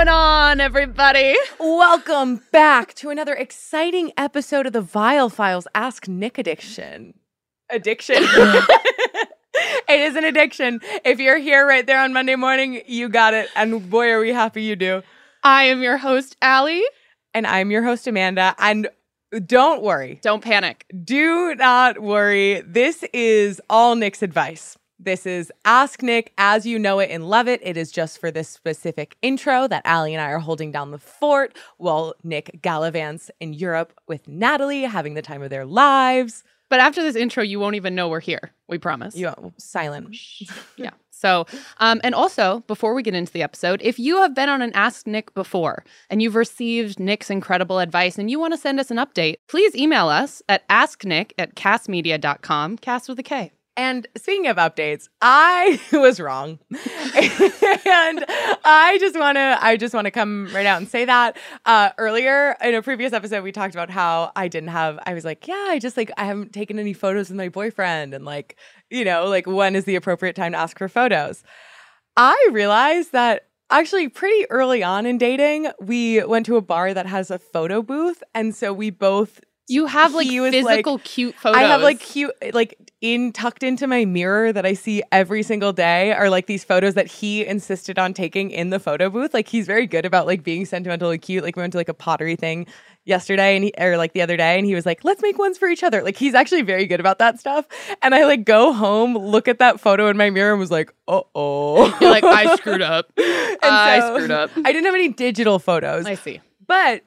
going on, everybody? Welcome back to another exciting episode of the Viall Files Ask Nick Addiction. Addiction. it is an addiction. If you're here right there on Monday morning, you got it. And boy, are we happy you do. I am your host, Allie. And I'm your host, Amanda. And don't worry. Don't panic. Do not worry. This is all Nick's advice. This is Ask Nick as you know it and love it. It is just for this specific intro that Allie and I are holding down the fort while Nick gallivants in Europe with Natalie, having the time of their lives. But after this intro, you won't even know we're here. We promise. You silent. yeah. So, um, and also before we get into the episode, if you have been on an Ask Nick before and you've received Nick's incredible advice and you want to send us an update, please email us at asknick at kastmedia.com, cast with a K. And speaking of updates, I was wrong. and I just want to I just want to come right out and say that uh, earlier in a previous episode we talked about how I didn't have I was like, yeah, I just like I haven't taken any photos with my boyfriend and like, you know, like when is the appropriate time to ask for photos? I realized that actually pretty early on in dating, we went to a bar that has a photo booth and so we both you have like physical like, cute photos. I have like cute like in tucked into my mirror that I see every single day are like these photos that he insisted on taking in the photo booth. Like he's very good about like being sentimentally cute. Like we went to like a pottery thing yesterday and he or like the other day and he was like, "Let's make ones for each other." Like he's actually very good about that stuff. And I like go home, look at that photo in my mirror and was like, "Uh-oh." You're like, "I screwed up." And I so, screwed up. I didn't have any digital photos. I see. But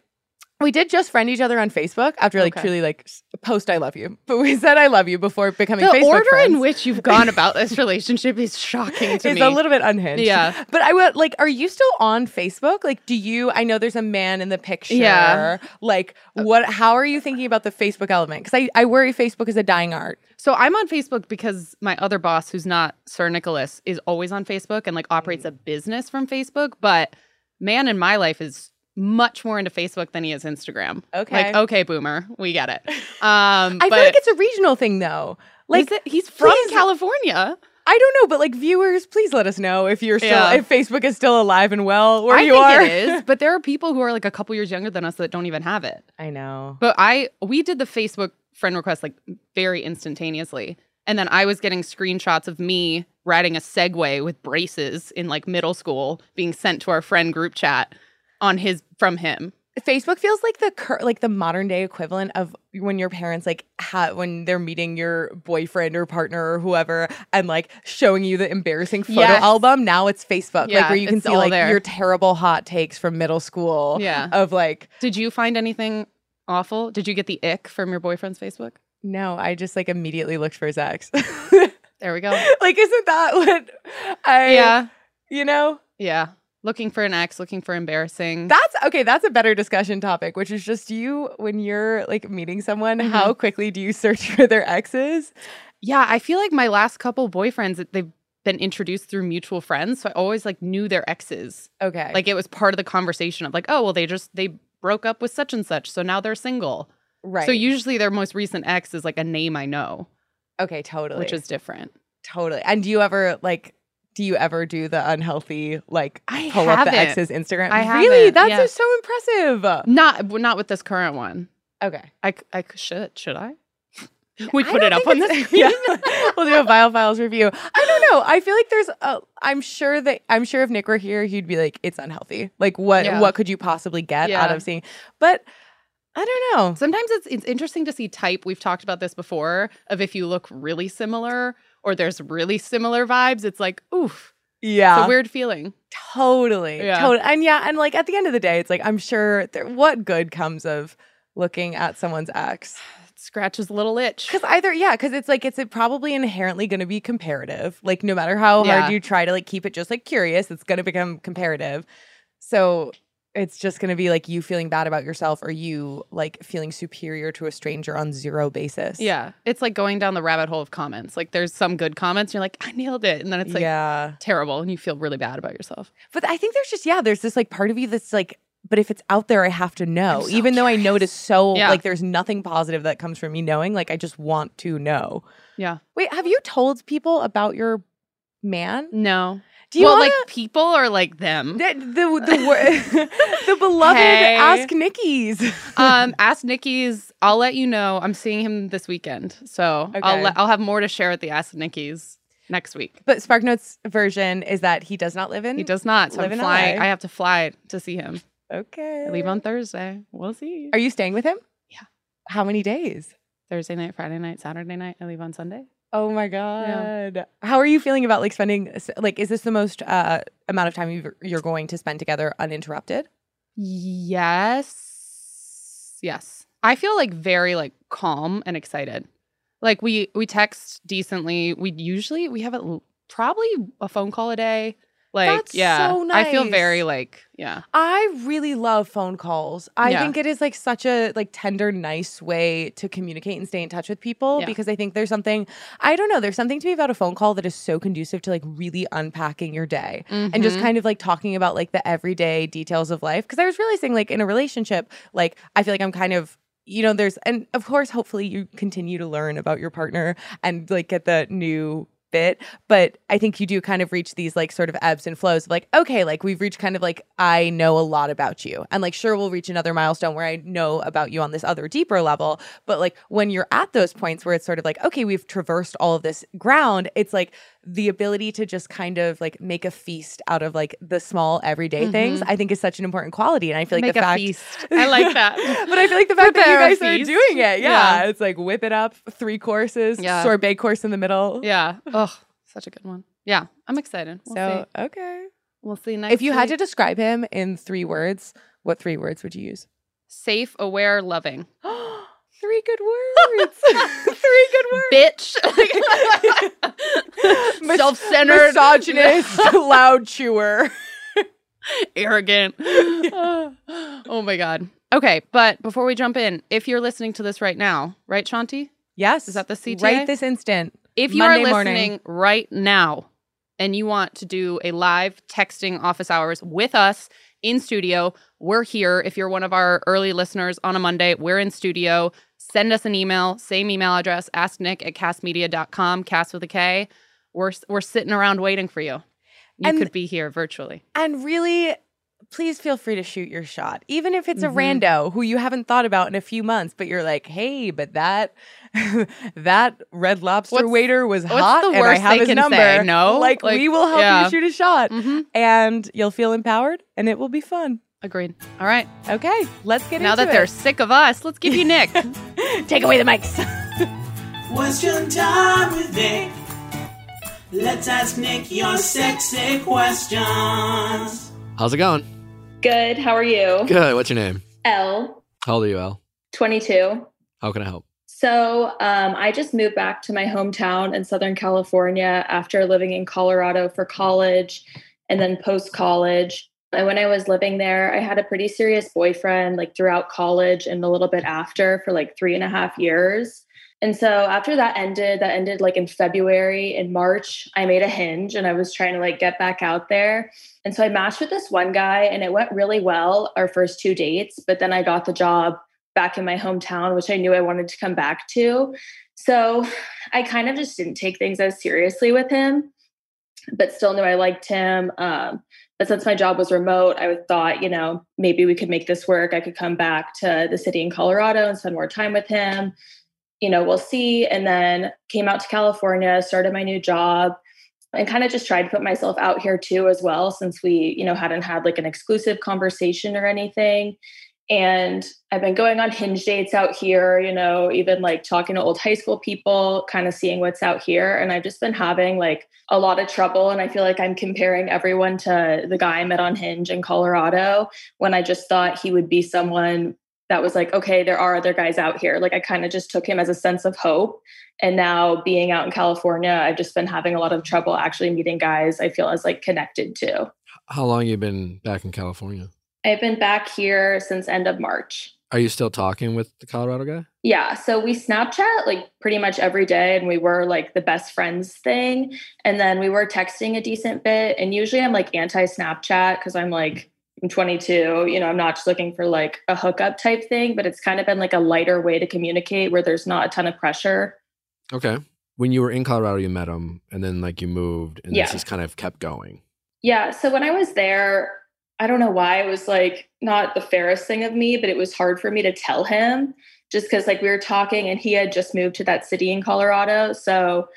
we did just friend each other on Facebook after like okay. truly like post I love you, but we said I love you before becoming the Facebook order friends. in which you've gone about this relationship is shocking to it's me. It's a little bit unhinged. Yeah, but I would like. Are you still on Facebook? Like, do you? I know there's a man in the picture. Yeah. Like, what? How are you thinking about the Facebook element? Because I I worry Facebook is a dying art. So I'm on Facebook because my other boss, who's not Sir Nicholas, is always on Facebook and like operates mm. a business from Facebook, but man in my life is much more into Facebook than he is Instagram. Okay. Like, okay, boomer, we get it. Um, I feel like it's a regional thing though. Like he's from please, California. I don't know, but like viewers, please let us know if you're still yeah. if Facebook is still alive and well where I you are. It is, but there are people who are like a couple years younger than us that don't even have it. I know. But I we did the Facebook friend request like very instantaneously. And then I was getting screenshots of me riding a Segway with braces in like middle school being sent to our friend group chat on his from him. Facebook feels like the cur- like the modern day equivalent of when your parents like ha- when they're meeting your boyfriend or partner or whoever and like showing you the embarrassing photo yes. album. Now it's Facebook, yeah, like where you can see like there. your terrible hot takes from middle school. Yeah, of like. Did you find anything awful? Did you get the ick from your boyfriend's Facebook? No, I just like immediately looked for his ex. there we go. like, isn't that what I? Yeah. You know. Yeah. Looking for an ex, looking for embarrassing. That's okay. That's a better discussion topic, which is just you when you're like meeting someone, mm-hmm. how quickly do you search for their exes? Yeah, I feel like my last couple boyfriends, they've been introduced through mutual friends. So I always like knew their exes. Okay. Like it was part of the conversation of like, oh, well, they just, they broke up with such and such. So now they're single. Right. So usually their most recent ex is like a name I know. Okay, totally. Which is different. Totally. And do you ever like do you ever do the unhealthy like I pull haven't. up the ex's Instagram? I really, haven't. that's yeah. so impressive. Not not with this current one. Okay, I, I should should I? We put it up on the screen. yeah. we'll do a Viall Files review. I don't know. I feel like there's a. I'm sure that I'm sure if Nick were here, he'd be like, "It's unhealthy. Like, what yeah. what could you possibly get yeah. out of seeing?" But I don't know. Sometimes it's it's interesting to see type. We've talked about this before. Of if you look really similar or there's really similar vibes, it's like, oof yeah. It's a weird feeling. Totally. Yeah. Totally. And yeah, and like at the end of the day, it's like I'm sure there, what good comes of looking at someone's ex? Scratches a little itch. Cuz either yeah, cuz it's like it's probably inherently going to be comparative. Like no matter how Yeah. hard you try to like keep it just like curious, it's going to become comparative. So it's just going to be like you feeling bad about yourself or you like feeling superior to a stranger on zero basis. Yeah. It's like going down the rabbit hole of comments. Like there's some good comments, you're like, I nailed it. And then it's like yeah. terrible and you feel really bad about yourself. But I think there's just yeah, there's this like part of you that's like but if it's out there I have to know. so Even though I know it is so Yeah. like there's nothing positive that comes from me knowing, like I just want to know. Yeah. Wait, have you told people about your man? No. Do you well, wanna, like people or like them? the the the, the beloved Hey. Ask Nickies? um, ask Nikki's. I'll let you know. I'm seeing him this weekend, so I'll Okay. let, I'll have more to share at the Ask Nikki's next week. But SparkNotes version is that he does not live in. He does not. So live I'm in flying. LA. I have to fly to see him. Okay. I leave on Thursday. We'll see. Are you staying with him? Yeah. How many days? Thursday night, Friday night, Saturday night. I leave on Sunday. Oh my god. How are you feeling about like spending like is this the most uh amount of time you've, you're going to spend together uninterrupted? Yes. Yes. I feel like very like calm and excited. Like we we text decently. We usually we have a, probably a phone call a day. Like That's yeah. so I feel very like yeah. I really love phone calls. I Yeah. think it is like such a like tender, nice way to communicate and stay in touch with people Yeah. because I think there's something I don't know, there's something to me about a phone call that is so conducive to like really unpacking your day and just Mhm. kind of like talking about like the everyday details of life. Cause I was realizing like in a relationship, like I feel like I'm kind of you know, there's and of course, hopefully you continue to learn about your partner and like get the new bit. But I think you do kind of reach these like sort of ebbs and flows of like, okay, like we've reached kind of like I know a lot about you. And like sure we'll reach another milestone where I know about you on this other deeper level. But like when you're at those points where it's sort of like, okay, we've traversed all of this ground, it's like the ability to just kind of like make a feast out of like the small everyday things, mm-hmm. I think is such an important quality. And I feel like Make the a fact feast. I like that. but I feel like the fact that you guys are doing it, yeah, Yeah. it's like whip it up, three courses, Yeah. sorbet course in the middle. yeah. Oh, such a good one. Yeah. I'm excited. We'll so see. okay. We'll see next If you had to describe him in three words, what three words would you use? safe, aware, loving. three good words. three good words. Bitch. Mis- Self-centered. misogynist, loud chewer. arrogant. oh my god. Okay, but before we jump in, if you're listening to this right now, right, Shanti? Yes, Is that the CTA? Right this instant. If you Monday are morning. listening right now and you want to do a live texting office hours with us in studio, we're here. If you're one of our early listeners on a Monday, we're in studio. Send us an email, same email address, asknick at kastmedia.com, cast with a K. We're, we're sitting around waiting for you. You And- could be here virtually. And really, please feel free to shoot your shot, even if it's Mhm. a rando who you haven't thought about in a few months, but you're like, hey, but that that red lobster What's- waiter was what's hot, the and I worst have his number. say? No? like, Like, we will help yeah. you shoot a shot, Mm-hmm. and you'll feel empowered, and it will be fun. Agreed. All right. Okay, let's get it. now into that they're sick of us, let's give you Nick. take away the mics. Question time with Nick. Let's ask Nick your sexy questions. How's it going? Good. How are you? Good. What's your name? L, How old are you, Al? 22. How can I help? So um, I just moved back to my hometown in Southern California after living in Colorado for college and then post college. And when I was living there, I had a pretty serious boyfriend like throughout college and a little bit after for like three and a half years. And so after that ended, that ended like in February. In March, I made a hinge and I was trying to like get back out there. And so I matched with this one guy and it went really well our first two dates. But then I got the job back in my hometown, which I knew I wanted to come back to. So I kind of just didn't take things as seriously with him, but still knew I liked him. Um, but since my job was remote, I thought, you know, maybe we could make this work. I could come back to the city in Colorado and spend more time with him. You know, we'll see. And then came out to California, started my new job, and kind of just tried to put myself out here too, as well, since we, you know, hadn't had like an exclusive conversation or anything. And I've been going on hinge dates out here, you know, even like talking to old high school people, kind of seeing what's out here. And I've just been having like a lot of trouble. And I feel like I'm comparing everyone to the guy I met on Hinge in Colorado when I just thought he would be someone that was like, okay, there are other guys out here. Like I kind of just took him as a sense of hope. And now being out in California, I've just been having a lot of trouble actually meeting guys I feel as like connected to. How long you been back in California? I've been back here since end of March. Are you still talking with the Colorado guy? Yeah, so we Snapchat like pretty much every day, and we were like the best friends thing. And then we were texting a decent bit. And usually I'm like anti Snapchat because I'm like, I'm 22, you know, I'm not just looking for like a hookup type thing, but it's kind of been like a lighter way to communicate where there's not a ton of pressure. Okay. When you were in Colorado, you met him, and then like you moved, and Yeah. this just kind of kept going. Yeah. So when I was there, I don't know why it was like not the fairest thing of me, but it was hard for me to tell him just because like we were talking and he had just moved to that city in Colorado. So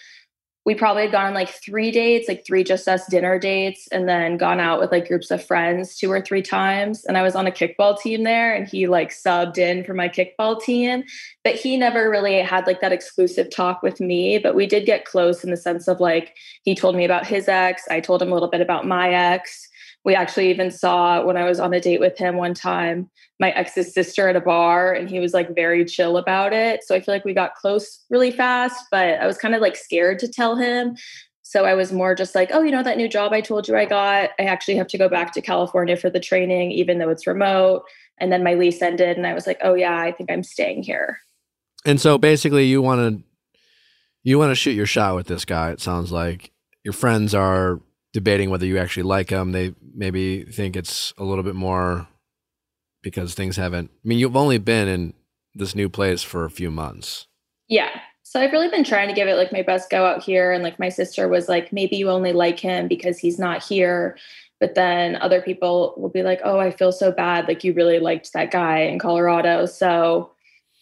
we probably had gone on like three dates, like three just us dinner dates, and then gone out with like groups of friends two or three times. And I was on a kickball team there, and he like subbed in for my kickball team. But he never really had like that exclusive talk with me. But we did get close in the sense of like he told me about his ex, I told him a little bit about my ex. We actually even saw when I was on a date with him one time my ex's sister at a bar and he was like very chill about it. So I feel like we got close really fast, but I was kind of like scared to tell him. So I was more just like, oh, you know, that new job I told you I got, I actually have to go back to California for the training, even though it's remote. And then my lease ended and I was like, oh, yeah, I think I'm staying here. And so basically, you want to you want to shoot your shot with this guy. It sounds like your friends are debating whether you actually like him. They maybe think it's a little bit more because things haven't. I mean, you've only been in this new place for a few months. Yeah. So I've really been trying to give it like my best go out here. And like my sister was like, maybe you only like him because he's not here. But then other people will be like, oh, I feel so bad. Like you really liked that guy in Colorado. So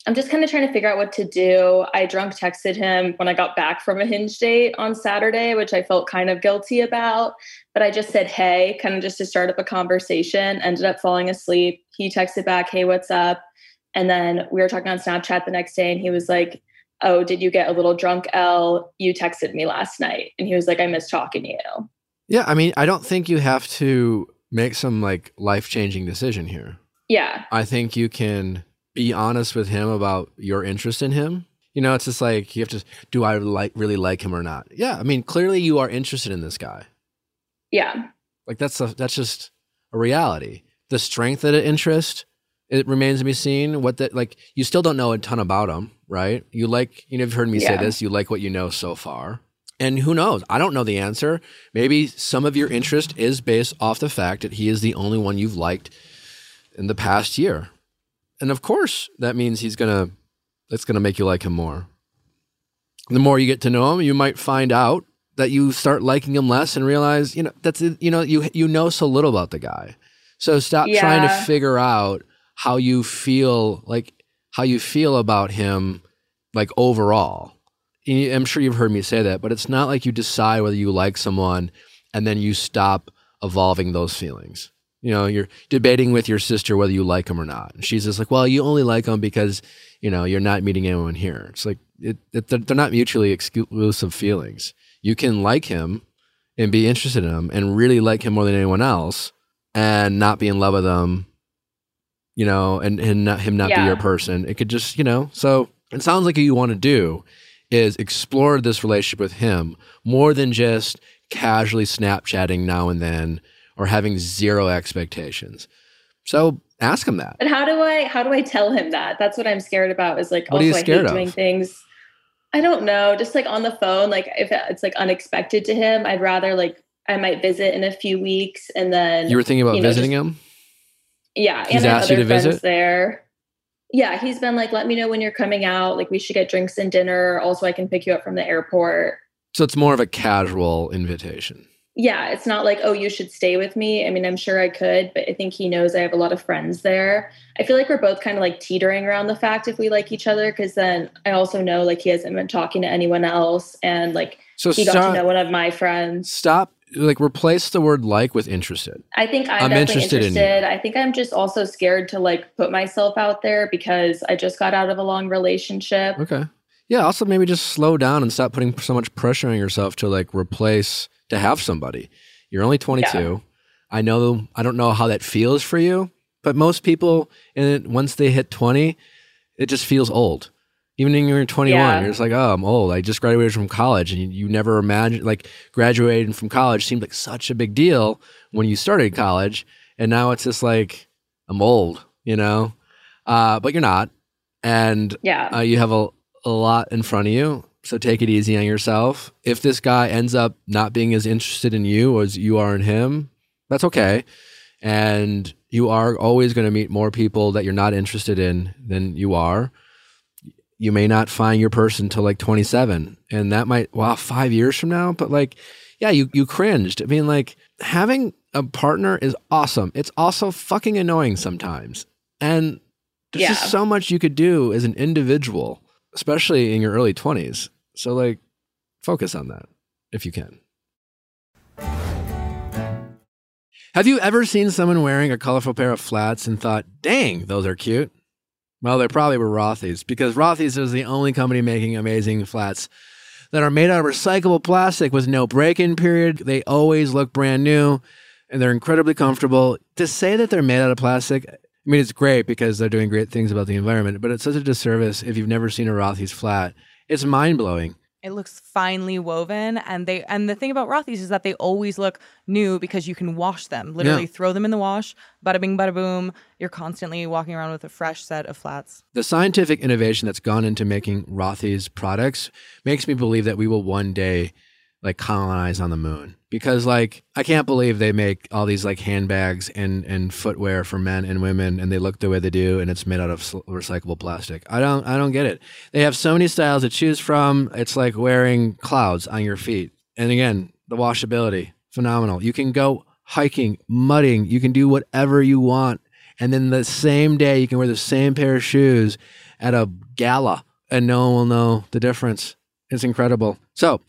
I'm just kind of trying to figure out what to do. I drunk texted him when I got back from a hinge date on Saturday, which I felt kind of guilty about. But I just said, hey, kind of just to start up a conversation, ended up falling asleep. He texted back, hey, what's up? And then we were talking on Snapchat the next day, and he was like, oh, did you get a little drunk, Elle? You texted me last night. And he was like, I miss talking to you. Yeah. I mean, I don't think you have to make some like life changing decision here. Yeah. I think you can be honest with him about your interest in him. You know, it's just like you have to do I like really like him or not? Yeah, I mean, clearly you are interested in this guy. Yeah. Like that's a, that's just a reality. The strength of the interest it remains to be seen. What that like you still don't know a ton about him, right? You like you know you've heard me say this. You like what you know so far, and who knows? I don't know the answer. Maybe some of your interest is based off the fact that he is the only one you've liked in the past year, and of course that means he's gonna that's gonna make you like him more. The more you get to know him, you might find out that you start liking him less and realize you know that's you know you you know so little about the guy. So stop trying to figure out how you feel like how you feel about him like overall. I'm sure you've heard me say that, but it's not like you decide whether you like someone and then you stop evolving those feelings. You know, you're debating with your sister whether you like him or not. And she's just like, "Well, you only like him because, you know, you're not meeting anyone here." It's like it, it, they're they're not mutually exclusive feelings. You can like him and be interested in him and really like him more than anyone else and not be in love with him you know, and, and not, him not be your person. It could just, you know, so it sounds like what you want to do is explore this relationship with him more than just casually Snapchatting now and then or having zero expectations. So ask him that. But how do I how do I tell him that? That's what I'm scared about. Is like What are you also I scared hate of? doing things. I don't know, just like on the phone. Like if it's like unexpected to him, I'd rather like I might visit in a few weeks and then You were thinking about you know, visiting just- him? yeah, he's and asked you other to friends visit? there. Yeah, he's been like, let me know when you're coming out. Like we should get drinks and dinner. Also, I can pick you up from the airport. So it's more of a casual invitation. Yeah, it's not like, oh, you should stay with me. I mean, I'm sure I could, but I think he knows I have a lot of friends there. I feel like we're both kind of like teetering around the fact if we like each other, because then I also know like he hasn't been talking to anyone else. And like So he got to know one of my friends. stop, like replace the word like with interested. I think I'm, I'm interested interested. in you. I think I'm just also scared to like put myself out there because I just got out of a long relationship. Okay. Yeah. Also, maybe just slow down and stop putting so much pressure on yourself to like replace to have somebody. You're only 22. I know. I don't know how that feels for you, but most people, and once they hit 20, it just feels old. Even when you're 21, Yeah. you're just like, oh, I'm old. I just graduated from college, and you, you never imagined like graduating from college seemed like such a big deal when you started college, and now it's just like I'm old, you know. Uh, but you're not, and Yeah. uh, you have a, a lot in front of you. So take it easy on yourself. If this guy ends up not being as interested in you as you are in him, that's okay. And you are always going to meet more people that you're not interested in than you are. You may not find your person till like 27. And that might, wow, five years from now. But like, yeah, you, you cringed. I mean, like, having a partner is awesome. It's also fucking annoying sometimes. And there's Yeah. just so much you could do as an individual, especially in your early 20s. So, like, focus on that if you can. Have you ever seen someone wearing a colorful pair of flats and thought, dang, those are cute? Well, they probably were Rothy's because Rothy's is the only company making amazing flats that are made out of recyclable plastic with no break in period. They always look brand new and they're incredibly comfortable. To say that they're made out of plastic, I mean, it's great because they're doing great things about the environment, but it's such a disservice if you've never seen a Rothy's flat. It's mind blowing. It looks finely woven, and they and the thing about Rothy's is that they always look new because you can wash them. Literally, Yeah. throw them in the wash, bada bing, bada boom. You're constantly walking around with a fresh set of flats. The scientific innovation that's gone into making Rothy's products makes me believe that we will one day like colonize on the moon. Because like I can't believe they make all these like handbags and and footwear for men and women and they look the way they do and it's made out of recyclable plastic. I don't I don't get it. They have so many styles to choose from. It's like wearing clouds on your feet. And again, the washability, phenomenal. You can go hiking, mudding, you can do whatever you want. And then the same day you can wear the same pair of shoes at a gala and no one will know the difference. It's incredible. So,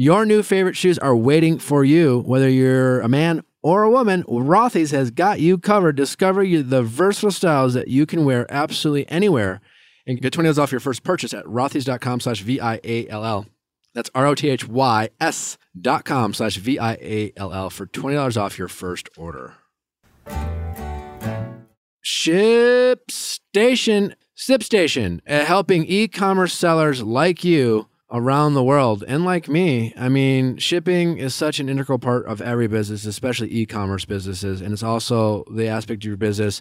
your new favorite shoes are waiting for you, whether you're a man or a woman. Rothy's has got you covered. Discover the versatile styles that you can wear absolutely anywhere and get 20 dollars off your first purchase at rothys.com slash V-I-A-L-L. That's R-O-T-H-Y-S dot com slash V-I-A-L-L for $20 off your first order. Ship Station, Sip Station, helping e-commerce sellers like you around the world and like me. I mean, shipping is such an integral part of every business, especially e-commerce businesses, and it's also the aspect of your business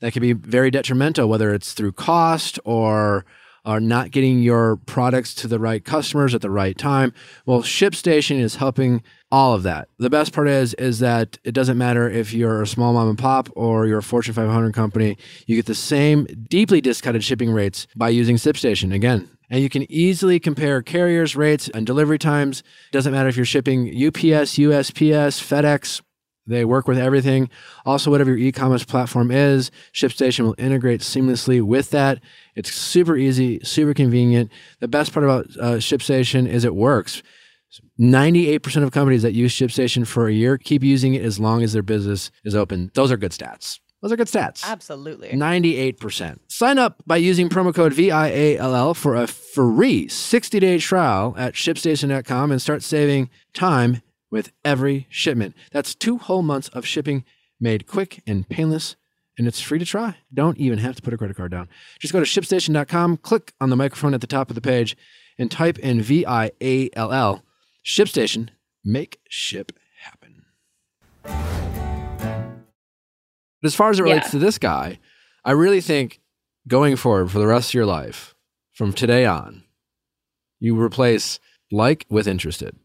that can be very detrimental, whether it's through cost or are not getting your products to the right customers at the right time. Well, ShipStation is helping all of that. The best part is is that it doesn't matter if you're a small mom and pop or you're a Fortune 500 company. You get the same deeply discounted shipping rates by using ShipStation. Again, and you can easily compare carriers, rates, and delivery times. Doesn't matter if you're shipping UPS, USPS, FedEx, they work with everything. Also, whatever your e-commerce platform is, ShipStation will integrate seamlessly with that. It's super easy, super convenient. The best part about uh, ShipStation is it works. 98% of companies that use ShipStation for a year keep using it as long as their business is open. Those are good stats. Those are good stats. Absolutely. 98%. Sign up by using promo code VIALL for a free 60 day trial at shipstation.com and start saving time with every shipment. That's two whole months of shipping made quick and painless, and it's free to try. Don't even have to put a credit card down. Just go to shipstation.com, click on the microphone at the top of the page, and type in V I A L L. ShipStation, make ship happen. But as far as it relates Yeah. to this guy, I really think going forward for the rest of your life, from today on, you replace like with interested.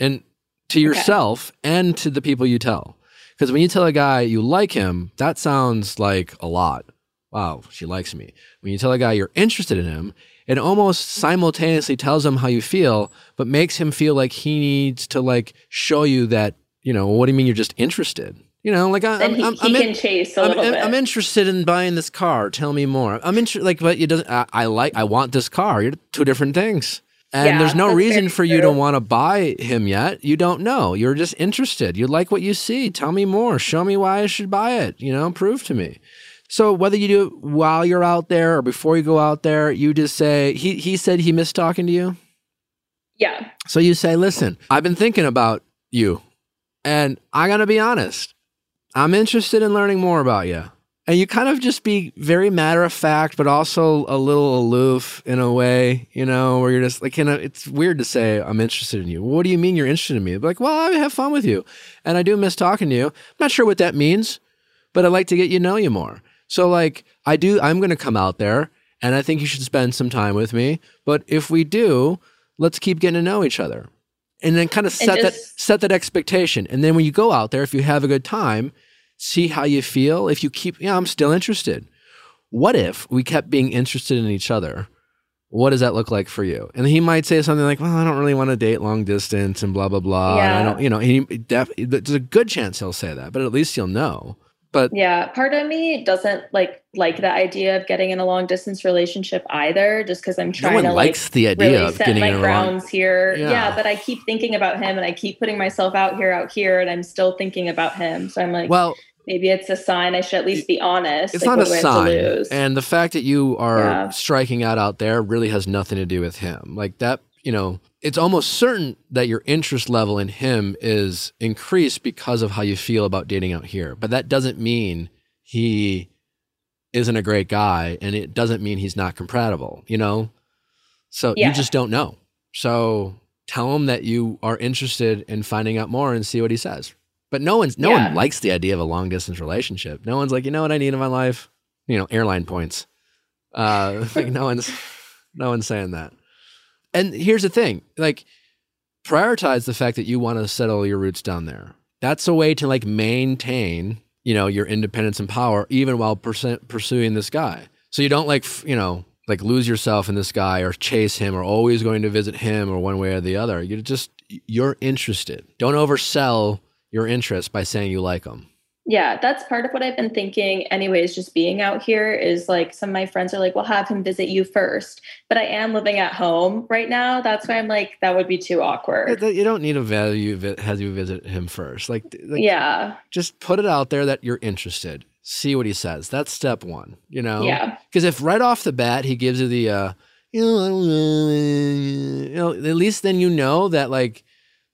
And to yourself and to the people you tell. Because when you tell a guy you like him, that sounds like a lot. Wow, she likes me. When you tell a guy you're interested in him, it almost simultaneously tells him how you feel, but makes him feel like he needs to like show you that, you know, what do you mean you're just interested? You know, like I, I'm, he, I'm, he I'm can in- chase a I'm, little I'm- bit. I'm interested in buying this car. Tell me more. I'm interested, like, but it doesn't. I, I like. I want this car. You're two different things. And Yeah, there's no reason for you to want to buy him yet. You don't know. You're just interested. You like what you see. Tell me more. Show me why I should buy it. You know, prove to me. So whether you do it while you're out there or before you go out there, you just say he he said he missed talking to you. yeah. So you say, listen, I've been thinking about you, and I gotta be honest. I'm interested in learning more about you. And you kind of just be very matter of fact, but also a little aloof in a way, you know, where you're just like, you know, it's weird to say, I'm interested in you. What do you mean you're interested in me? Like, well, I have fun with you. And I do miss talking to you. I'm not sure what that means, but I'd like to get you to know you more. So, like, I do, I'm going to come out there and I think you should spend some time with me. But if we do, let's keep getting to know each other. And then kind of set that set that expectation. And then when you go out there, if you have a good time, see how you feel. If you keep, yeah, I'm still interested. What if we kept being interested in each other what does that look like for you? And he might say something like, well, I don't really want to date long distance and blah, blah, blah. And I don't, you know, he def- there's a good chance he'll say that, but at least you'll know. But Yeah, part of me doesn't like like the idea of getting in a long distance relationship either, just because I'm no trying one to likes like the idea really of set getting my in a long. grounds here. Yeah. Yeah. but I keep thinking about him and I keep putting myself out here, out here, and I'm still thinking about him. So I'm like, Well, maybe it's a sign I should at least be honest. it's Like, not a what do I have to sign. And the fact that you are Yeah. striking out out there really has nothing to do with him. Like that, you know, it's almost certain that your interest level in him is increased because of how you feel about dating out here. But that doesn't mean he isn't a great guy and it doesn't mean he's not compatible, you know? So Yeah. you just don't know. So tell him that you are interested in finding out more and see what he says. But no one's no Yeah. one likes the idea of a long distance relationship. No one's like, you know what I need in my life? You know, airline points. Uh like no one's no one's saying that. And here's the thing, like prioritize the fact that you want to settle your roots down there. That's a way to like maintain, you know, your independence and power even while pursuing this guy. So you don't like, you know, like lose yourself in this guy or chase him or always going to visit him or one way or the other. You're just you're interested. Don't oversell your interest by saying you like him. Yeah, that's part of what I've been thinking, anyways. Just being out here is like some of my friends are like, well, have him visit you first. But I am living at home right now. That's why I'm like, that would be too awkward. You don't need a value vi- has you visit him first. Like, like yeah, just put it out there that you're interested. See what he says. That's step one. You know. yeah, Because if right off the bat he gives you the, uh, you know, know, you know, at least then you know that like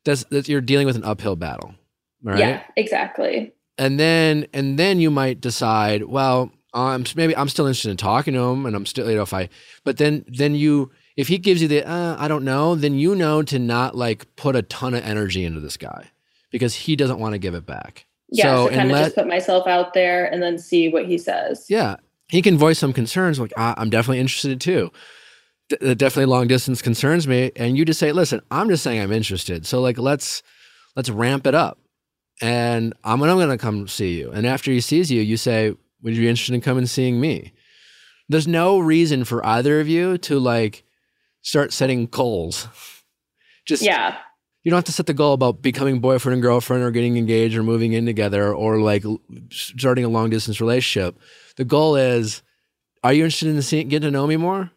that's that you're dealing with an uphill battle, right? yeah, exactly. And then and then you might decide, well, I'm maybe I'm still interested in talking to him, and I'm still you know if I, but then then you if he gives you the uh, I don't know, then you know to not like put a ton of energy into this guy because he doesn't want to give it back. Yeah, so, and kind of just put myself out there and then see what he says. Yeah, he can voice some concerns like "Ah, I'm definitely interested too. D- definitely long distance concerns me, and you just say, "Listen, I'm just saying I'm interested." So like let's let's ramp it up, and I'm I'm going to come see you. And after he sees you, you say, "Would you be interested in coming and seeing me?" There's no reason for either of you to like start setting goals. Just Yeah, you don't have to set the goal about becoming boyfriend and girlfriend or getting engaged or moving in together or like starting a long distance relationship. The goal is, are you interested in seeing, getting to know me more?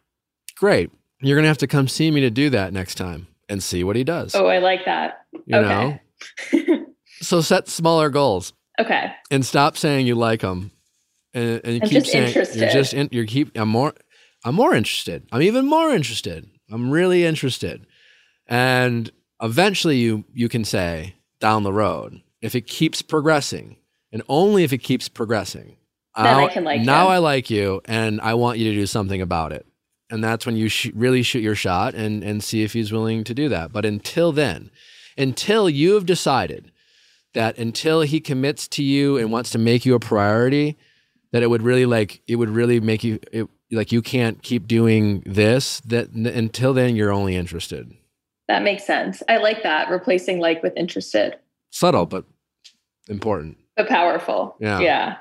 Great. You're going to have to come see me to do that next time and see what he does. Oh, I like that. you know? So set smaller goals okay. and stop saying you like them and, and I'm keep just saying interested. you're just in, you're keep I'm more I'm more interested. I'm even more interested. I'm really interested. And eventually you you can say down the road if it keeps progressing and only if it keeps progressing. Then I like now. I like you and I want you to do something about it. And that's when you sh- really shoot your shot and and see if he's willing to do that. But until then, until you have decided that until he commits to you and wants to make you a priority, that it would really like it would really make you it, like you can't keep doing this. That n- until then you're only interested. That makes sense. I like that. Replacing like with interested, Subtle but important. but powerful. Yeah. Yeah.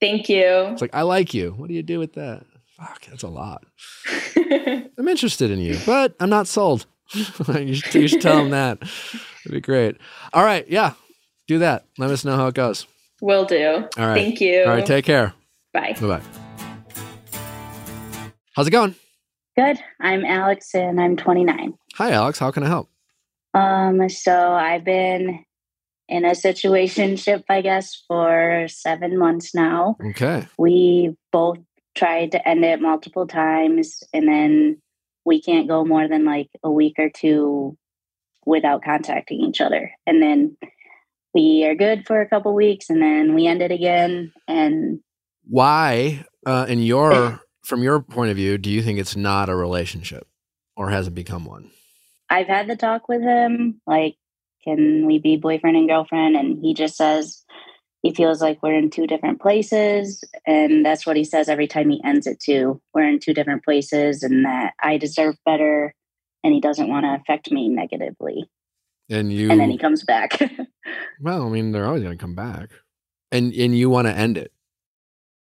Thank you. It's like I like you. What do you do with that? Fuck, that's a lot. I'm interested in you, but I'm not sold. you, should, you should tell him that. It'd be great. All right, yeah, do that. Let us know how it goes. Will do. All right. Thank you. All right, take care. Bye. Bye bye. How's it going? Good. I'm Alex and I'm 29. Hi, Alex. How can I help? Um, so I've been in a situationship, I guess, for seven months now. Okay. We both tried to end it multiple times, and then we can't go more than like a week or two without contacting each other. And then we are good for a couple weeks, and then we end it again. And Why, uh, in your from your point of view, do you think it's not a relationship or hasn't become one? I've had the talk with him, like, can we be boyfriend and girlfriend? And he just says he feels like we're in two different places. And that's what he says every time he ends it too. We're in two different places and that I deserve better and he doesn't want to affect me negatively. And you, And then he comes back. well, I mean, they're always going to come back, and and you want to end it.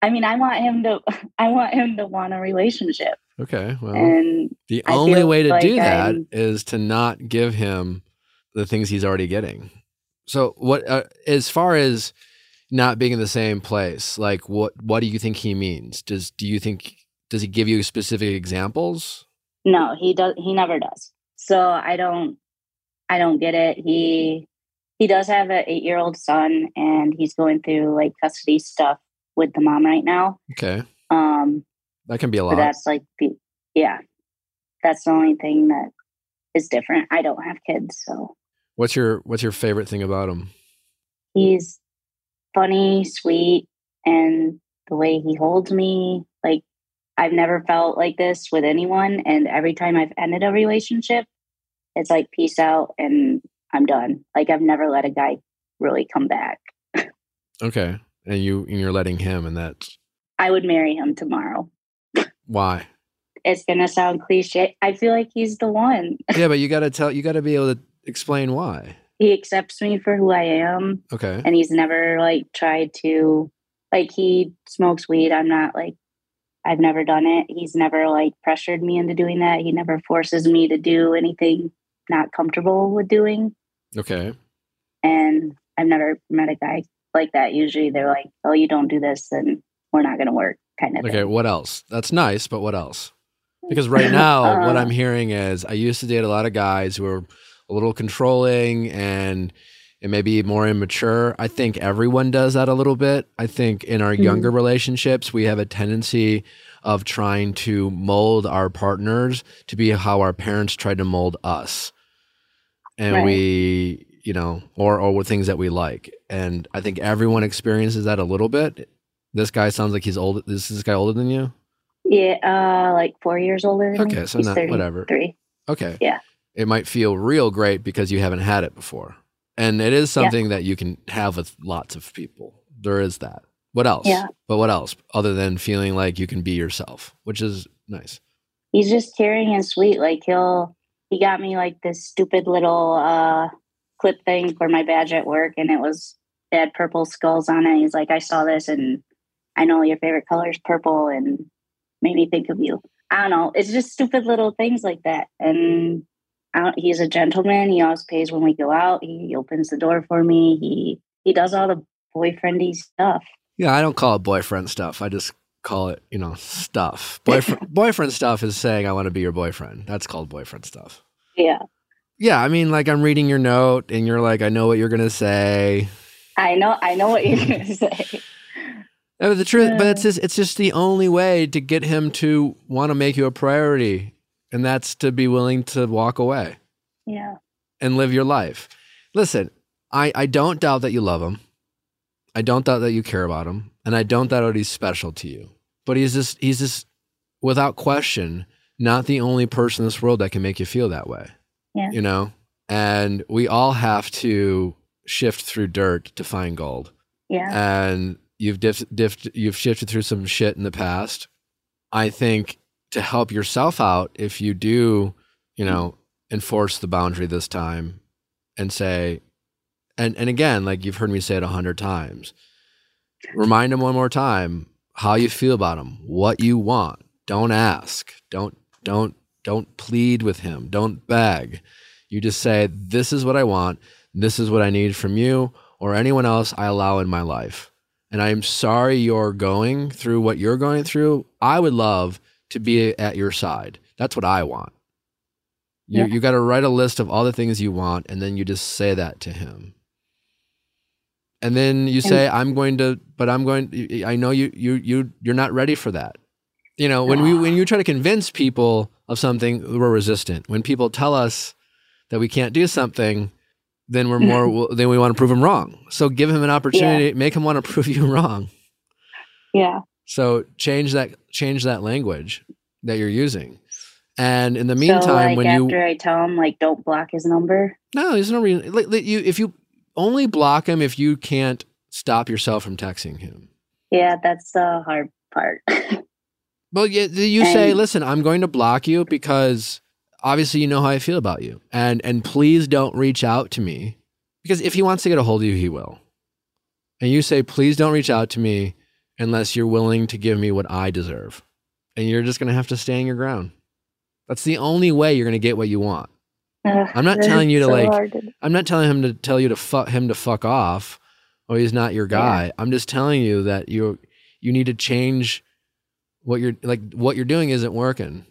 I mean, I want him to I want him to want a relationship. Okay. Well, And the I only way to like do that I'm- is to not give him the things he's already getting. So, what, uh, as far as not being in the same place, like what, what do you think he means? Does, do you think, does he give you specific examples? no, he does. He never does. So I don't. I don't get it. He he does have an eight year old son, and he's going through like custody stuff with the mom right now. Okay. Um, That can be a lot. that's like the yeah. That's the only thing that is different. I don't have kids, so What's your, what's your favorite thing about him? he's funny, sweet, and the way he holds me, like I've never felt like this with anyone. And every time I've ended a relationship, it's like peace out and I'm done. Like I've never let a guy really come back. Okay. And you, and you're letting him and that's I would marry him tomorrow. why? It's gonna sound cliche. I feel like he's the one. yeah, but you got to tell, you got to be able to explain why. He accepts me for who I am. Okay. and he's never like tried to like he smokes weed i'm not like i've never done it he's never like pressured me into doing that he never forces me to do anything not comfortable with doing Okay. and i've never met a guy like that usually they're like oh you don't do this and we're not going to work kind of Okay, thing. what else? That's nice, but what else? Because right now, what Uh, I'm hearing is I used to date a lot of guys who were a little controlling and and maybe more immature. I think everyone does that a little bit. I think in our younger relationships, we have a tendency of trying to mold our partners to be how our parents tried to mold us. And Right. we, you know, or or with things that we like. And I think everyone experiences that a little bit. This guy sounds like he's old. This is this guy older than you? yeah uh like four years older than me. Okay, so He's not- whatever. 33. Okay. Yeah. It might feel real great because you haven't had it before. And it is something that you can have with lots of people. There is that. What else? Yeah. But what else other than feeling like you can be yourself, which is nice. he's just caring and sweet. Like he'll he got me like this stupid little uh clip thing for my badge at work and it was it had purple skulls on it. He's like, I saw this and I know your favorite color is purple and made me think of you. I don't know. It's just stupid little things like that. And he's a gentleman. He always pays when we go out. He opens the door for me. He he does all the boyfriendy stuff. Yeah, I don't call it boyfriend stuff. I just call it, you know, stuff. Boyfriend boyfriend stuff is saying I want to be your boyfriend. That's called boyfriend stuff. Yeah. Yeah, I mean like I'm reading your note and you're like I know what you're going to say. I know I know what you're gonna say. But the truth, but it's just it's just the only way to get him to want to make you a priority, and that's to be willing to walk away Yeah. and live your life. Listen, I I don't doubt that you love him. I don't doubt that you care about him, and I don't doubt that he's special to you. But he's just he's just without question not the only person in this world that can make you feel that way. Yeah. You know, and we all have to shift through dirt to find gold Yeah. and you've diff, diff, you've shifted through some shit in the past. I think to help yourself out, if you do, you know, enforce the boundary this time, and say, and and again, like you've heard me say it a hundred times, remind him one more time how you feel about him, what you want. Don't ask. Don't don't don't plead with him. Don't beg. You just say, "This is what I want. This is what I need from you." Or anyone else I allow in my life and I'm sorry you're going through what you're going through. I would love to be at your side. That's what I want. You Yeah. you got to write a list of all the things you want, and then you just say that to him. And then you say, "I'm going to," but I'm going. I know you you you you're not ready for that. You know when we when you try to convince people of something, we're resistant. When people tell us that we can't do something, then we're more then we want to prove them wrong. So give him an opportunity, make him want to prove you wrong. Yeah. So change that change that language that you're using. And in the meantime, so, like, when after you I tell him like don't block his number. no, there's no reason. Like, you if you only block him if you can't stop yourself from texting him. Yeah, that's the hard part. Well, you, you say, And- listen, I'm going to block you because obviously you know how I feel about you, and and please don't reach out to me because if he wants to get a hold of you, he will. And you say, please don't reach out to me unless you're willing to give me what I deserve. and you're just going to have to stand your ground. That's the only way you're going to get what you want. Ugh, I'm not telling you to, so like, hard I'm not telling him to tell you to fuck him to fuck off or he's not your guy. I'm just telling you that you you need to change what you're like what you're doing isn't working.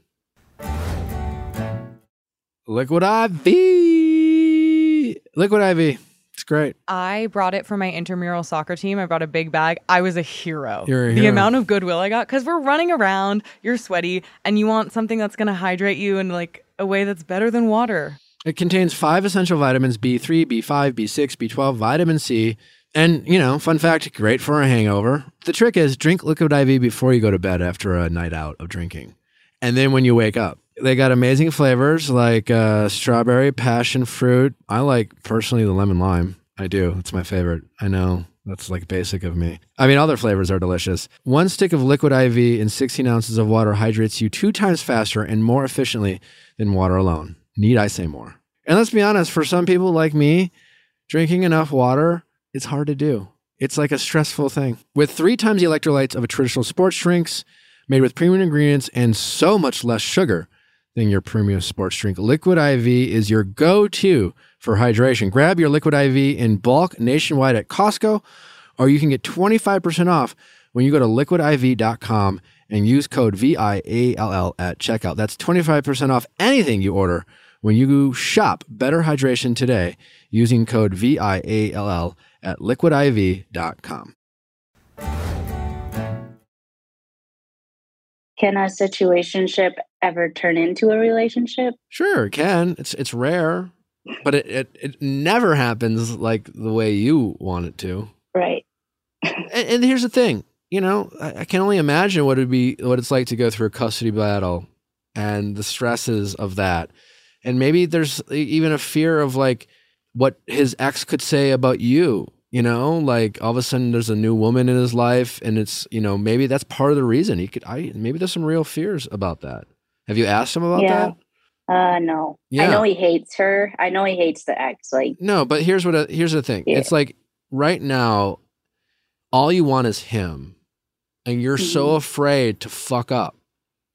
Liquid IV. Liquid IV. It's great. I brought it for my intramural soccer team. I brought a big bag. I was a hero. You're a hero. the amount of goodwill I got because we're running around, you're sweaty, and you want something that's going to hydrate you in like a way that's better than water. It contains five essential vitamins B3, B5, B6, B12, vitamin C, and, you know, fun fact, great for a hangover. The trick is drink liquid IV before you go to bed after a night out of drinking. And then when you wake up, they got amazing flavors like uh, strawberry, passion fruit. I like personally the lemon lime. I do. It's my favorite. I know that's like basic of me. I mean, other flavors are delicious. One stick of liquid IV in 16 ounces of water hydrates you two times faster and more efficiently than water alone. Need I say more? And let's be honest, for some people like me, drinking enough water, it's hard to do. It's like a stressful thing. With three times the electrolytes of a traditional sports drinks, made with premium ingredients and so much less sugar than your premium sports drink, Liquid IV is your go to for hydration. Grab your Liquid IV in bulk nationwide at Costco, or you can get 25% off when you go to liquidiv.com and use code VIALL at checkout. That's 25% off anything you order when you shop Better Hydration today using code VIALL at liquidiv.com. Can a situationship ever turn into a relationship? Sure, it can. It's it's rare, but it, it, it never happens like the way you want it to. Right. And, and here's the thing, you know, I, I can only imagine what it'd be, what it's like to go through a custody battle, and the stresses of that, and maybe there's even a fear of like what his ex could say about you. You know, like all of a sudden there's a new woman in his life, and it's you know maybe that's part of the reason he could. I maybe there's some real fears about that. Have you asked him about Yeah. that? Uh no. Yeah. I know he hates her. I know he hates the ex. Like No, but here's what here's the thing. Yeah. It's like right now, all you want is him, and you're so Mhm. afraid to fuck up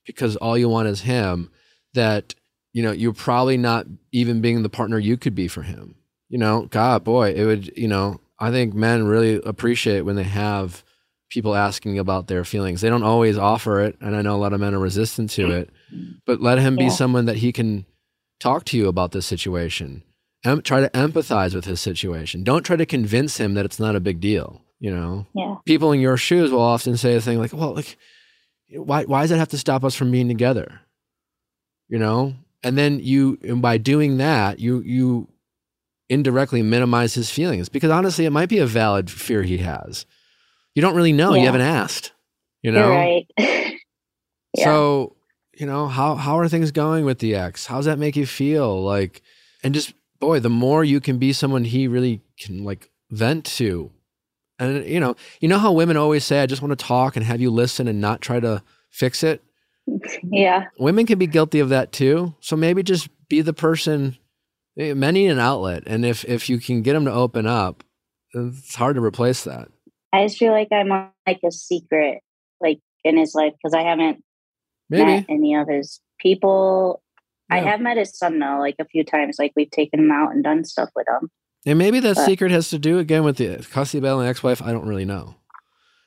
because all you want is him that you know you're probably not even being the partner you could be for him. You know, God, boy, it would. You know, I think men really appreciate when they have people asking about their feelings. They don't always offer it, and I know a lot of men are resistant to it. But let him be Yeah. someone that he can talk to you about this situation em- try to empathize with his situation. Don't try to convince him that it's not a big deal. You know, yeah. people in your shoes will often say a thing like, "Well, like, why why does that have to stop us from being together?" You know, and then you and by doing that, you you indirectly minimize his feelings because honestly, it might be a valid fear he has. You don't really know. You haven't asked. You know, You're right. Yeah. so, you know, how how are things going with the ex? How's that make you feel? Like, and just boy, the more you can be someone he really can like vent to, and you know, you know how women always say, "I just want to talk and have you listen and not try to fix it." yeah. Women can be guilty of that too. So maybe just be the person. Eh, Men need an outlet, and if if you can get them to open up, it's hard to replace that. I just feel like I'm on, like a secret, like in his life, because I haven't Maybe met any of his people. I have met his son though, like a few times. Like we've taken him out and done stuff with him. And maybe that But- secret has to do again with the custody battle and ex-wife. I don't really know,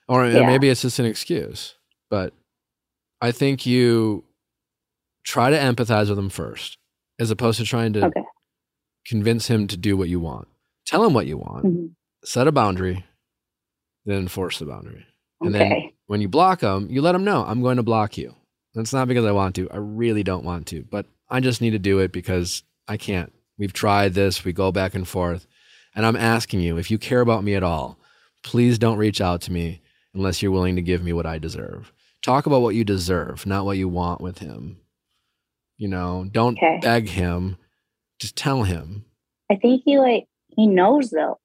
or Yeah. maybe it's just an excuse. But I think you try to empathize with him first, as opposed to trying to Okay. Convince him to do what you want. Tell him what you want. Mhm. Set a boundary, then enforce the boundary. And then when you block them, you let them know I'm going to block you. That's not because I want to. I really don't want to, but I just need to do it because I can't. We've tried this. We go back and forth. And I'm asking you, if you care about me at all, please don't reach out to me unless you're willing to give me what I deserve. Talk about what you deserve, not what you want with him. You know, don't Okay. beg him. Just tell him. I think he like he knows though.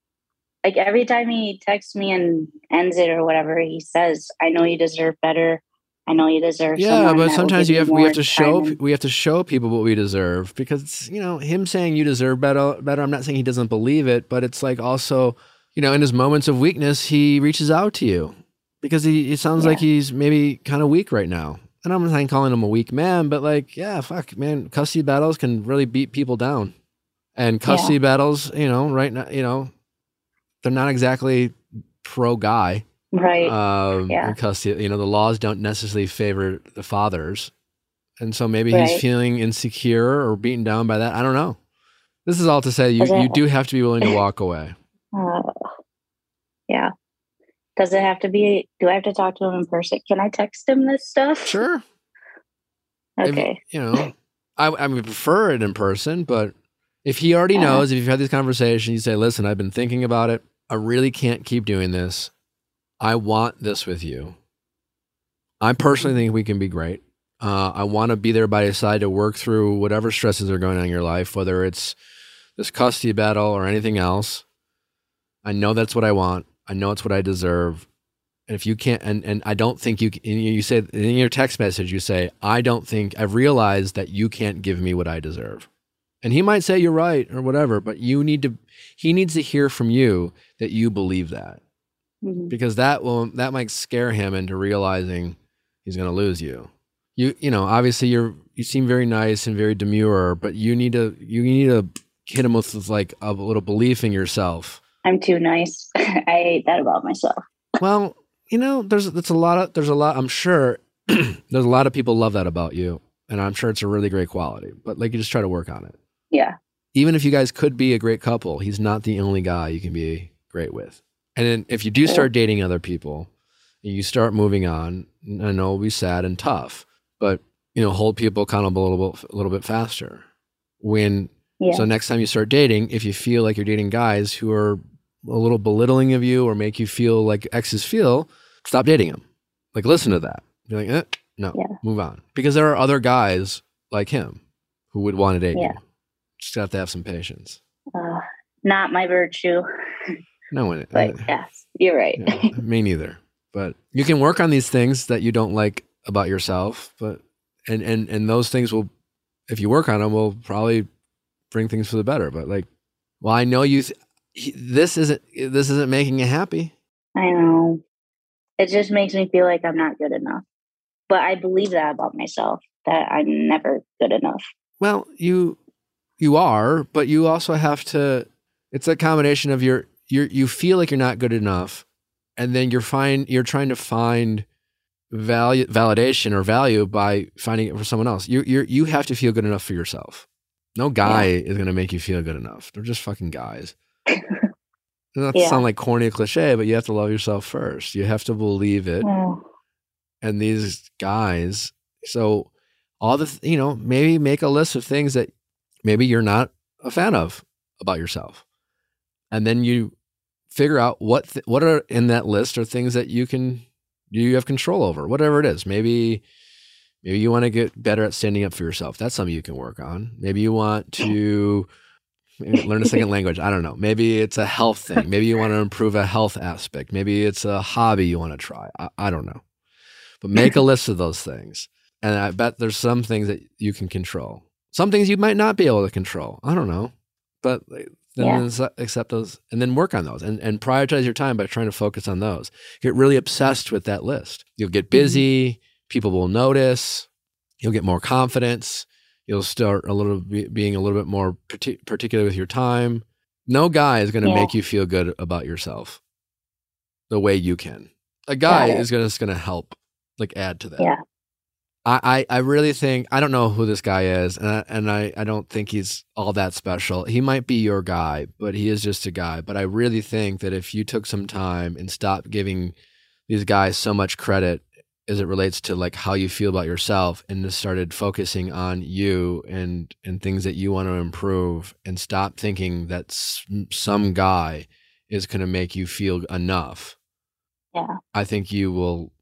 Like every time he texts me and ends it or whatever, he says, "I know you deserve better. I know you deserve." Yeah, but sometimes you have we have to show and- we have to show people what we deserve because you know him saying you deserve better better. I'm not saying he doesn't believe it, but it's like also you know in his moments of weakness he reaches out to you because he it sounds like he's maybe kind of weak right now, and I'm not mind calling him a weak man, but like, yeah, fuck, man, custody battles can really beat people down. And custody battles, you know, right now, you know, they're not exactly pro guy. Right. Um, Yeah. custody, you know, the laws don't necessarily favor the fathers. And so maybe Right. he's feeling insecure or beaten down by that. I don't know. This is all to say you, you do have to be willing to walk away. Uh, yeah. Does it have to be? Do I have to talk to him in person? Can I text him this stuff? Sure. If- Okay. you know, I, I would prefer it in person, but if he already Yeah. knows, if you've had these conversations, you say, listen, I've been thinking about it. I really can't keep doing this. I want this with you. I personally think we can be great. Uh, I want to be there by your side to work through whatever stresses are going on in your life, whether it's this custody battle or anything else. I know that's what I want. I know it's what I deserve. And if you can't, and, and I don't think you, you say in your text message, you say, I don't think, I've realized that you can't give me what I deserve. And he might say you're right or whatever, but you need to, he needs to hear from you that you believe that Mhm. because that will, that might scare him into realizing he's going to lose you. You, you know, obviously you're, you seem very nice and very demure, but you need to, you need to hit him with like a little belief in yourself. I'm too nice. I hate that about myself. Well, you know, there's that's a lot of there's a lot. I'm sure there's a lot of people love that about you, and I'm sure it's a really great quality. But like, you just try to work on it. Yeah. Even if you guys could be a great couple, he's not the only guy you can be great with. And then if you do start dating other people, you start moving on. I know it'll be sad and tough, but you know, hold people accountable a little bit, a little bit faster. When Yeah. so next time you start dating, if you feel like you're dating guys who are a little belittling of you or make you feel like exes feel, stop dating them. Like listen to that. Be like, eh, no, Yeah. move on. Because there are other guys like him who would want to date Yeah. you. Just have to have some patience. uh, not my virtue. No one. But uh, yes, you're right. yeah, me neither. But you can work on these things that you don't like about yourself. But and and and those things will, if you work on them, will probably bring things for the better. But like, well, I know you. Th- he- this isn't this isn't making you happy. I know. It just makes me feel like I'm not good enough. But I believe that about myself that I'm never good enough. Well, you you are, but you also have to. It's a combination of your you you feel like you're not good enough, and then you're find you're trying to find value validation or value by finding it for someone else. You you you have to feel good enough for yourself. No guy is going to make you feel good enough. They're just fucking guys. Not to Yeah. sound like corny or cliche, but you have to love yourself first. You have to believe it. Oh, and these guys so all the you know maybe make a list of things that maybe you're not a fan of about yourself. And then you figure out what th- what are in that list are things that you can you have control over? Whatever it is. Maybe maybe you want to get better at standing up for yourself. That's something you can work on. Maybe you want to maybe learn a second language i don't know maybe it's a health thing maybe you want to improve a health aspect maybe it's a hobby you want to try i, I don't know but make a list of those things. And I bet there's some things that you can control. Some things you might not be able to control. I don't know. But then Yeah. accept- those and then work on those and, and prioritize your time by trying to focus on those. Get really obsessed with that list. You'll get mm-hmm. busy. People will notice. You'll get more confidence. You'll start a little be, being a little bit more parti- particular with your time. No guy is going to Yeah. make you feel good about yourself the way you can. A guy is going to going to help like add to that. Yeah. I, I, I really think I don't know who this guy is, and I, and I, I don't think he's all that special. He might be your guy, but he is just a guy. But I really think that if you took some time and stopped giving these guys so much credit as it relates to like how you feel about yourself, and just started focusing on you and and things that you want to improve, and stop thinking that some guy is going to make you feel enough. Yeah. I think you will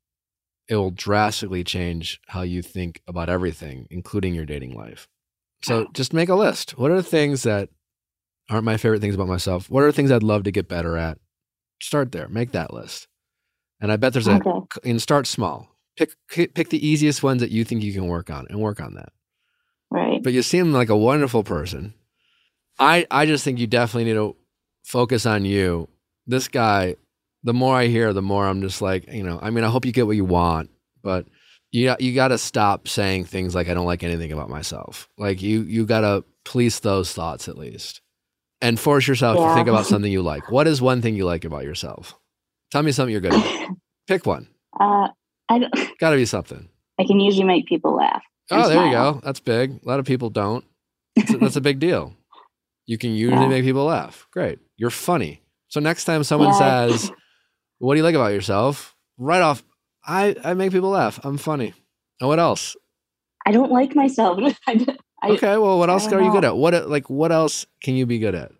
it will drastically change how you think about everything, including your dating life. So just make a list. What are the things that aren't my favorite things about myself? What are the things I'd love to get better at? Start there. Make that list. And I bet there's a Okay. and start small. Pick pick the easiest ones that you think you can work on and work on that. Right. But you seem like a wonderful person. I I just think you definitely need to focus on you. This guy, the more I hear, the more I'm just like, you know, I mean, I hope you get what you want, but you you got to stop saying things like I don't like anything about myself. Like you you got to police those thoughts at least. And force yourself to think about something you like. What is one thing you like about yourself? Tell me something you're good at. Pick one. Uh, I don't, Got to be something. I can usually make people laugh. Oh, there you go. That's big. A lot of people don't. That's a, that's a big deal. You can usually Yeah. make people laugh. Great. You're funny. So next time someone Yeah. says, "What do you like about yourself?" Right off, I I make people laugh. I'm funny. And what else? I don't like myself. I, I, Okay. Well, what else are you good at? What like what else can you be good at?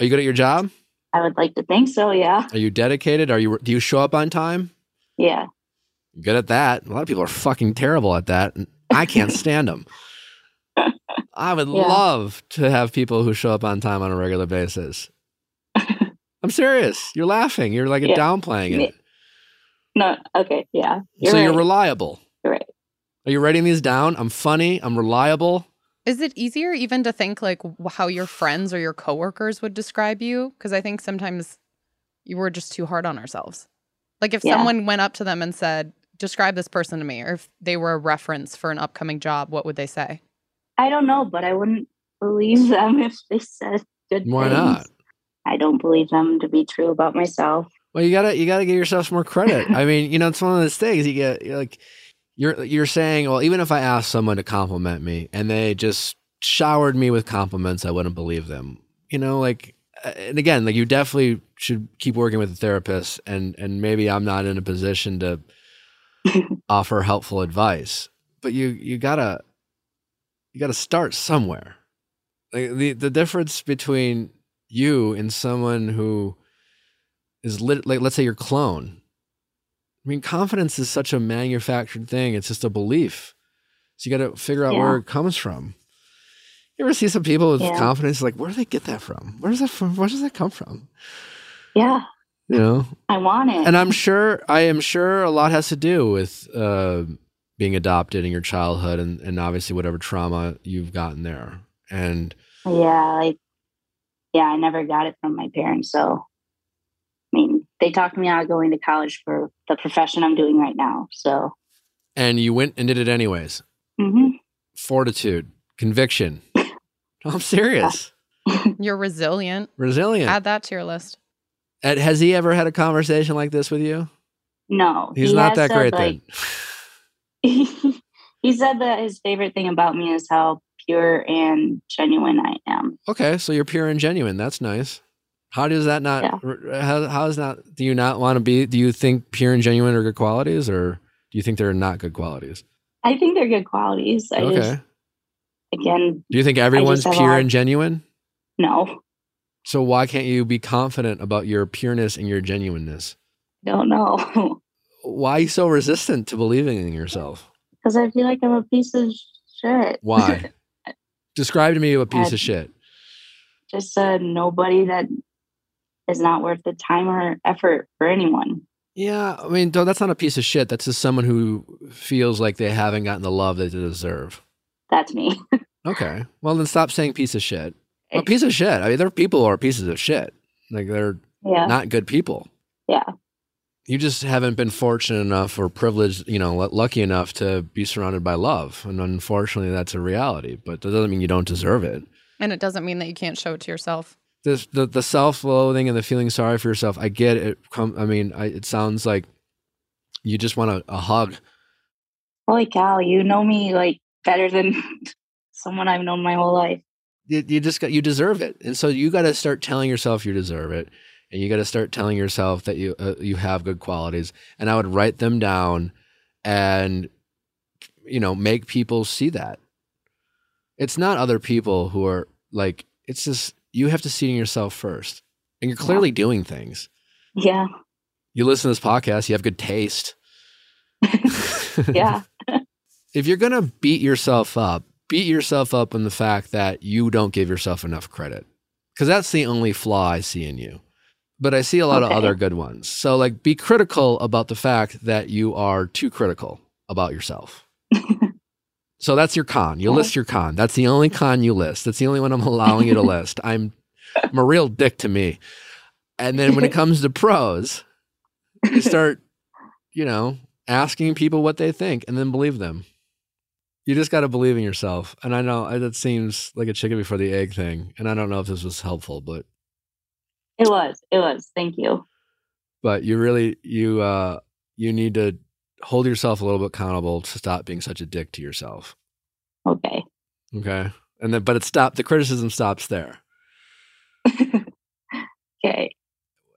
Are you good at your job? I would like to think so. Yeah. Are you dedicated? Are you do you show up on time? Yeah. You're good at that. A lot of people are fucking terrible at that, and I can't stand them. I would Yeah. love to have people who show up on time on a regular basis. I'm serious. You're laughing. You're like Yeah. downplaying it. No. Okay. Yeah. You're so right. you're reliable. You're right. Are you writing these down? I'm funny. I'm reliable. Is it easier even to think like how your friends or your coworkers would describe you? Because I think sometimes you were just too hard on ourselves. Like if Yeah. someone went up to them and said, "Describe this person to me," or if they were a reference for an upcoming job, what would they say? I don't know, but I wouldn't believe them if they said good Why things. not? I don't believe them to be true about myself. Well, you gotta you gotta give yourself some more credit. I mean, you know, it's one of those things. You get like you're you're saying, well, even if I asked someone to compliment me and they just showered me with compliments, I wouldn't believe them. You know, like, uh, and again, like you definitely should keep working with a therapist, and and maybe I'm not in a position to offer helpful advice, but you you gotta you gotta start somewhere. Like the the difference between you and someone who is lit, like let's say your clone. I mean, confidence is such a manufactured thing. It's just a belief. So you got to figure out Yeah. where it comes from. You ever see some people with Yeah. confidence? Like, where do they get that from? Where does that from? Where does that come from? Yeah. You know, I want it. and I'm sure I am sure a lot has to do with uh, being adopted in your childhood, and and obviously whatever trauma you've gotten there. And yeah. Like, yeah, I never got it from my parents. So, I mean, they talked me out of going to college for the profession I'm doing right now. So, and you went and did it anyways. hmm Fortitude, conviction. I'm serious. You're resilient. Resilient. Add that to your list. Has he ever had a conversation like this with you? no, He's he not that said, great like, then. he said that his favorite thing about me is how pure and genuine I am. Okay, so you're pure and genuine. That's nice. How does that not? How how is not? Do you not want to be? Do you think pure and genuine are good qualities, or do you think they're not good qualities? I think they're good qualities. I okay. just, again, do you think everyone's pure and genuine? no, So why can't you be confident about your pureness and your genuineness? don't know. Why are you so resistant to believing in yourself? Because I feel like I'm a piece of shit. Why? Describe to me a piece Uh, of shit. just a nobody that is not worth the time or effort for anyone. Yeah, I mean, that's not a piece of shit. That's just someone who feels like they haven't gotten the love that they deserve. That's me. Okay. Well, then stop saying piece of shit. A piece of shit. I mean, there are people who are pieces of shit. Like they're yeah. not good people. Yeah. You just haven't been fortunate enough or privileged, you know, lucky enough to be surrounded by love. And unfortunately, that's a reality. But that doesn't mean you don't deserve it. And it doesn't mean that you can't show it to yourself. This, the the self loathing and the feeling sorry for yourself. I get it. Come, I mean, I, it sounds like you just want a, a hug. Holy cow, you know me like better than someone I've known my whole life. You, you just got you deserve it. And so you got to start telling yourself you deserve it. And you got to start telling yourself that you uh, you have good qualities. And i would write them down and you know make people see that. It's not other people who are like it's just you have to see in yourself first. And you're clearly doing things. Yeah. you listen to this podcast you have good taste. Yeah. if you're gonna beat yourself up, beat yourself up in the fact that you don't give yourself enough credit. Because that's the only flaw I see in you. But I see a lot Okay. of other good ones. So like be critical about the fact that you are too critical about yourself. so that's your con. You Okay. list your con. That's the only con you list. That's the only one I'm allowing you to list. I'm I'm a real dick to me. And then when it comes to pros, you start, you know, asking people what they think and then believe them. You just got to believe in yourself. And I know that seems like a chicken before the egg thing. And I don't know if this was helpful, but It was. It was. Thank you. but you really you uh you need to hold yourself a little bit accountable to stop being such a dick to yourself. Okay. Okay. And then but it stopped the criticism stops there. okay.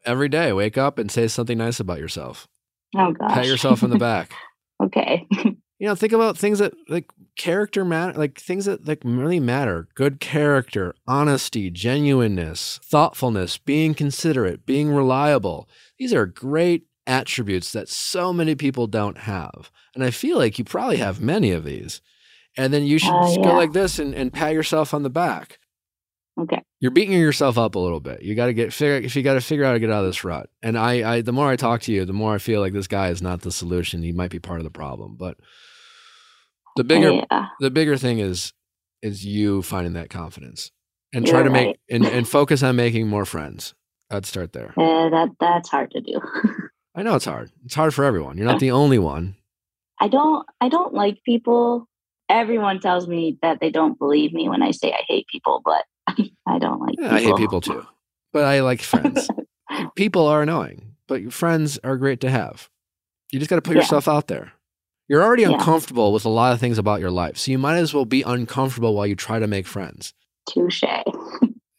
Every day, wake up and say something nice about yourself. Oh gosh. Pat yourself on the back. okay. you know think about things that like character matter like things that like really matter good character honesty genuineness thoughtfulness being considerate being reliable these are great attributes that so many people don't have and i feel like you probably have many of these and then you should Uh, just go like this and, and pat yourself on the back Okay. you're beating yourself up a little bit. You got to get figure if you got to figure out how to get out of this rut. And I, I, the more I talk to you, the more I feel like this guy is not the solution. He might be part of the problem. But the bigger, Yeah. the bigger thing is, is you finding that confidence and You're try to make right. and, and focus on making more friends. I'd start there. Uh, that that's hard to do. I know it's hard. It's hard for everyone. You're not the only one. I don't I don't like people. Everyone tells me that they don't believe me when I say I hate people, but I don't like Yeah, I hate people too, but I like friends. people are annoying, but your friends are great to have. You just got to put Yeah. yourself out there. You're already Yeah. uncomfortable with a lot of things about your life, so you might as well be uncomfortable while you try to make friends. Touche.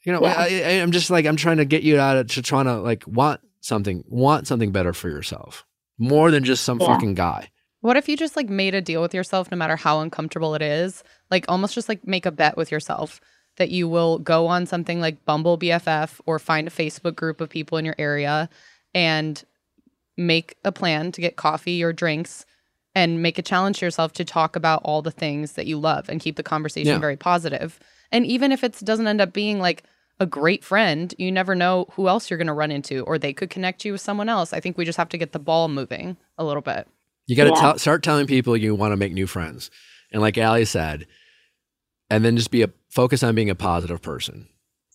You know, Yeah. I, I, I'm just like I'm trying to get you out of to trying to like want something, want something better for yourself, more than just some Yeah. fucking guy. What if you just like made a deal with yourself no matter how uncomfortable it is? Like almost just like make a bet with yourself that you will go on something like Bumble BFF or find a Facebook group of people in your area and make a plan to get coffee or drinks and make a challenge to yourself to talk about all the things that you love and keep the conversation Yeah. very positive. And even if it doesn't end up being like a great friend, you never know who else you're going to run into or they could connect you with someone else. I think we just have to get the ball moving a little bit. You got to Yeah. tell start telling people you want to make new friends, and like Ali said, and then just be a focus on being a positive person.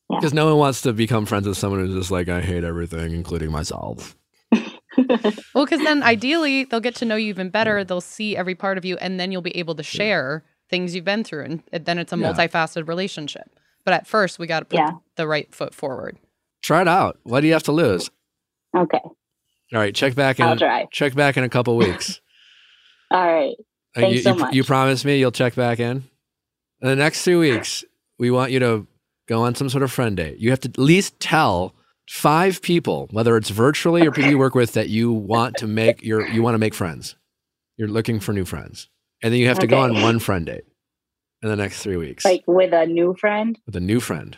Yeah. Because no one wants to become friends with someone who's just like, I hate everything, including myself. Well, because then ideally they'll get to know you even better. They'll see every part of you, and then you'll be able to share things you've been through, and then it's a Yeah. multifaceted relationship. But at first, we got to put Yeah. the right foot forward. Try it out. What do you have to lose? Okay. All right, check back in. I'll try. Check back in a couple weeks. All right. Uh, Thanks you, so you, much. you promise me you'll check back in? In the next two weeks, we want you to go on some sort of friend date. You have to at least tell five people, whether it's virtually or people you work with, that you want to make your you want to make friends. You're looking for new friends. And then you have to go on one friend date in the next three weeks Like with a new friend. with a new friend.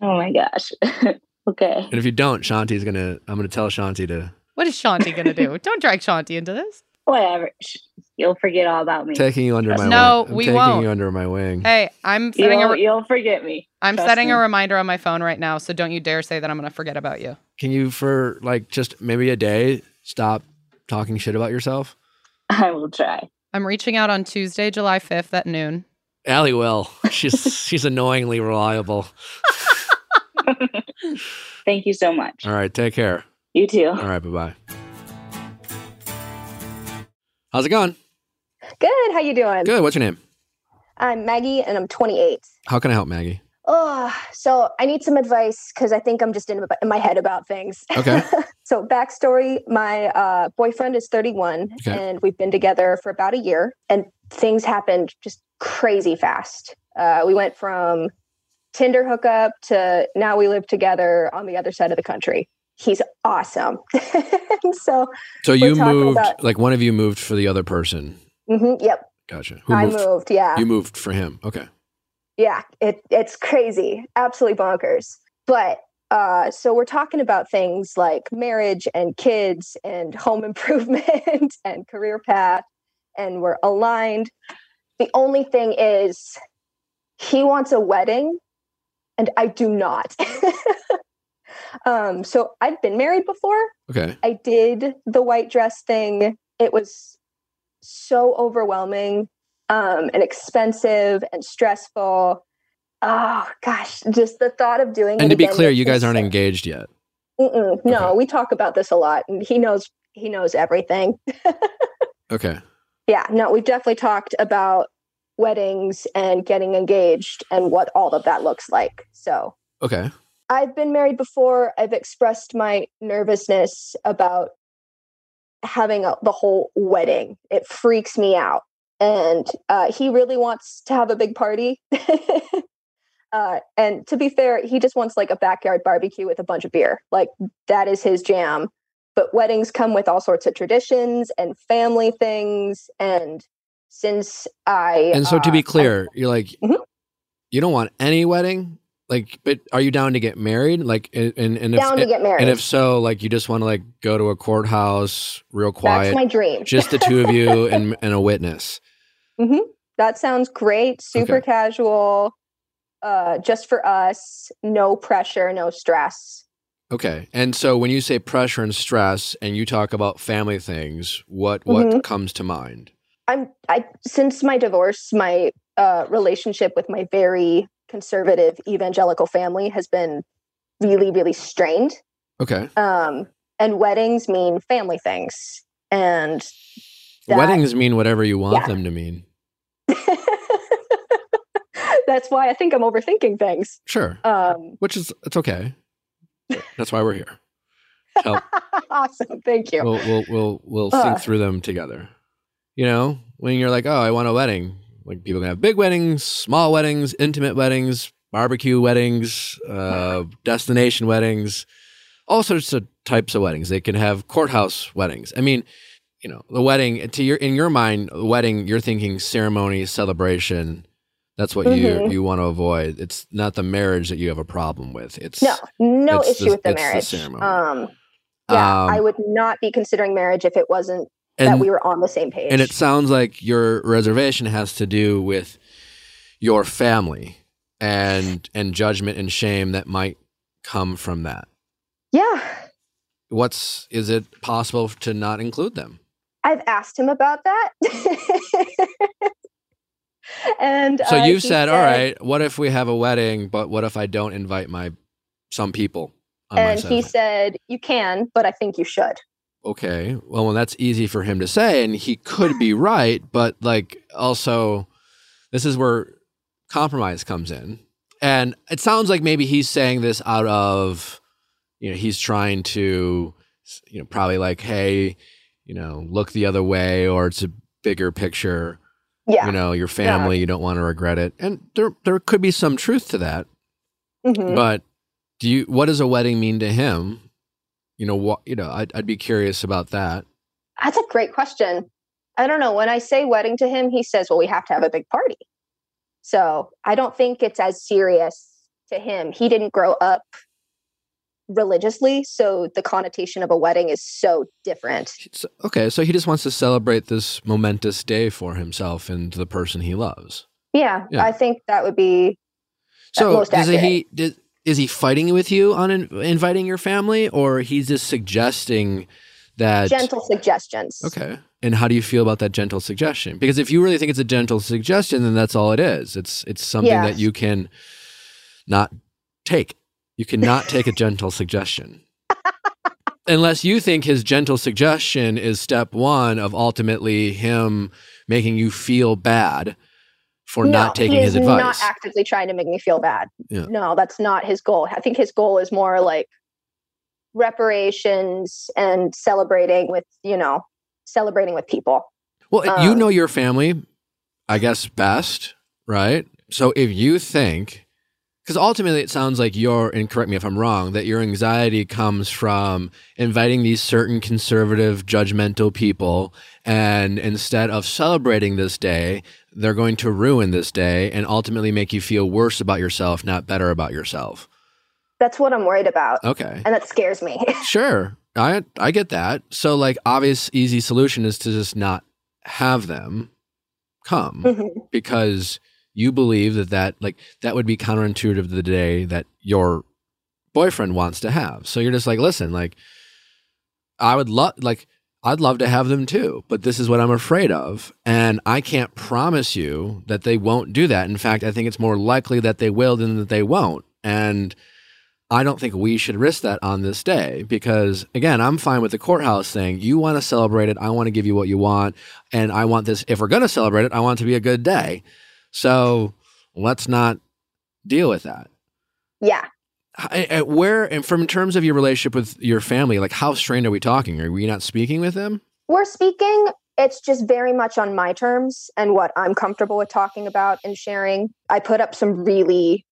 Oh my gosh. okay. And if you don't, Shanti's gonna I'm gonna tell Shanti to What is Shanti going to do? Don't drag Shanti into this. Whatever. Sh- You'll forget all about me. taking you under my No, wing. I'm we taking won't. you under my wing. Hey, I'm setting a You'll, re- you'll forget me. I'm Trust setting a reminder on my phone right now, so don't you dare say that I'm going to forget about you. Can you for like just maybe a day stop talking shit about yourself? I will try. I'm reaching out on Tuesday, July 5th at noon. Allie will. She's she's annoyingly reliable. Thank you so much. All right, take care. You too. All right, bye bye. How's it going? Good. How you doing? Good. What's your name? I'm Maggie, and I'm 28. How can I help, Maggie? Oh, so I need some advice because I think I'm just in, in my head about things. Okay. so backstory: my uh, boyfriend is 31, Okay. and we've been together for about a year, and things happened just crazy fast. Uh, we went from Tinder hookup to now we live together on the other side of the country. He's awesome. So, So you moved, about- like one of you moved for the other person. Mhm, yep, Gotcha. Who I moved? moved. Yeah. You moved for him. Okay. yeah it it's crazy absolutely bonkers but uh so we're talking about things like marriage and kids and home improvement and career path and we're aligned the only thing is he wants a wedding and i do not um so i've been married before Okay. I did the white dress thing. It was so overwhelming um, and expensive and stressful. Oh gosh, just the thought of doing it. And to be clear, you guys aren't sick. engaged yet. Mm-mm, no, we talk about this a lot, and he knows he knows everything. Okay. Yeah, no, we've definitely talked about weddings and getting engaged and what all of that looks like. So Okay. I've been married before. I've expressed my nervousness about having a, the whole wedding. It freaks me out. And uh, he really wants to have a big party. uh, and to be fair, he just wants like a backyard barbecue with a bunch of beer. Like that is his jam. But weddings come with all sorts of traditions and family things. And since I. And so to uh, be clear, you're like, Mhm. you don't want any wedding? Like, but are you down to get married? Like, and, and, and if, down to get married. and if so, like, you just want to like go to a courthouse real quiet. That's my dream. just the two of you and, and a witness. hmm That sounds great. Super Okay. casual. Uh, just for us. No pressure. No stress. Okay. And so when you say pressure and stress and you talk about family things, what what Mhm. comes to mind? I'm. I since my divorce, my uh, relationship with my very conservative evangelical family has been really, really strained. Okay. Um, and weddings mean family things, and that- Weddings mean whatever you want Yeah. them to mean. That's why I think I'm overthinking things. Sure. Um, Which is it's okay. That's why we're here. Help. awesome. Thank you. We'll we'll we'll we'll Uh. think through them together. You know, when you're like, oh, I want a wedding. Like people can have big weddings, small weddings, intimate weddings, barbecue weddings, uh, destination weddings, all sorts of types of weddings. They can have courthouse weddings. I mean, you know, the wedding to your in your mind, the wedding, you're thinking ceremony, celebration. That's what you Mhm. you want to avoid. It's not the marriage that you have a problem with. It's No, no it's issue the- with the it's the marriage. ceremony. um, yeah, um, I would not be considering marriage if it wasn't that and- we were on the same page. And it sounds like your reservation has to do with your family and and judgment and shame that might come from that. yeah, What's is it possible to not include them? I've asked him about that. and So uh, you've he said, "All right, what if we have a wedding, but what if I don't invite my some people?" And he said, "You can, but I think you should." Okay, well, well, that's easy for him to say, and he could be right, but like also, this is where compromise comes in, and it sounds like maybe he's saying this out of, you know, he's trying to, you know, probably like, hey, you know, look the other way, or it's a bigger picture, Yeah. you know, your family, you don't want to regret it, and there there could be some truth to that, Mhm. but do you? What does a wedding mean to him? You know what? You know, I'd I'd be curious about that. That's a great question. I don't know. When I say wedding to him, he says, "Well, we have to have a big party." So I don't think it's as serious to him. He didn't grow up religiously, so the connotation of a wedding is so different. Okay, so he just wants to celebrate this momentous day for himself and the person he loves. Yeah, Yeah. I think that would be So most does accurate. he? Does, is he fighting with you on in, inviting your family, or he's just suggesting that? gentle suggestions. Okay, and how do you feel about that gentle suggestion? Because if you really think it's a gentle suggestion, then that's all it is. It's it's something Yeah. that you can not take. You cannot take a gentle suggestion. Unless you think his gentle suggestion is step one of ultimately him making you feel bad for no, not taking his advice. Not actively trying to make me feel bad. Yeah. No, that's not his goal. I think his goal is more like reparations and celebrating with you know celebrating with people. Well, you Um, know your family, I guess, best, right? So if you think, because ultimately it sounds like your, and correct me if I'm wrong, that your anxiety comes from inviting these certain conservative, judgmental people, and instead of celebrating this day, they're going to ruin this day and ultimately make you feel worse about yourself, not better about yourself. That's what I'm worried about, Okay. and that scares me. Sure. I I get that. So like obvious easy solution is to just not have them come Mhm. because you believe that that like that would be counterintuitive to the day that your boyfriend wants to have. So you're just like, listen, like I would love like I'd love to have them too, but this is what I'm afraid of. And I can't promise you that they won't do that. In fact, I think it's more likely that they will than that they won't. And I don't think we should risk that on this day because, again, I'm fine with the courthouse thing. You want to celebrate it. I want to give you what you want. And I want this, if we're going to celebrate it, I want it to be a good day. So let's not deal with that. Yeah. Where, and from in terms of your relationship with your family, like how strained are we talking? Are we not speaking with them? We're speaking. It's just very much on my terms and what I'm comfortable with talking about and sharing. I put up some really,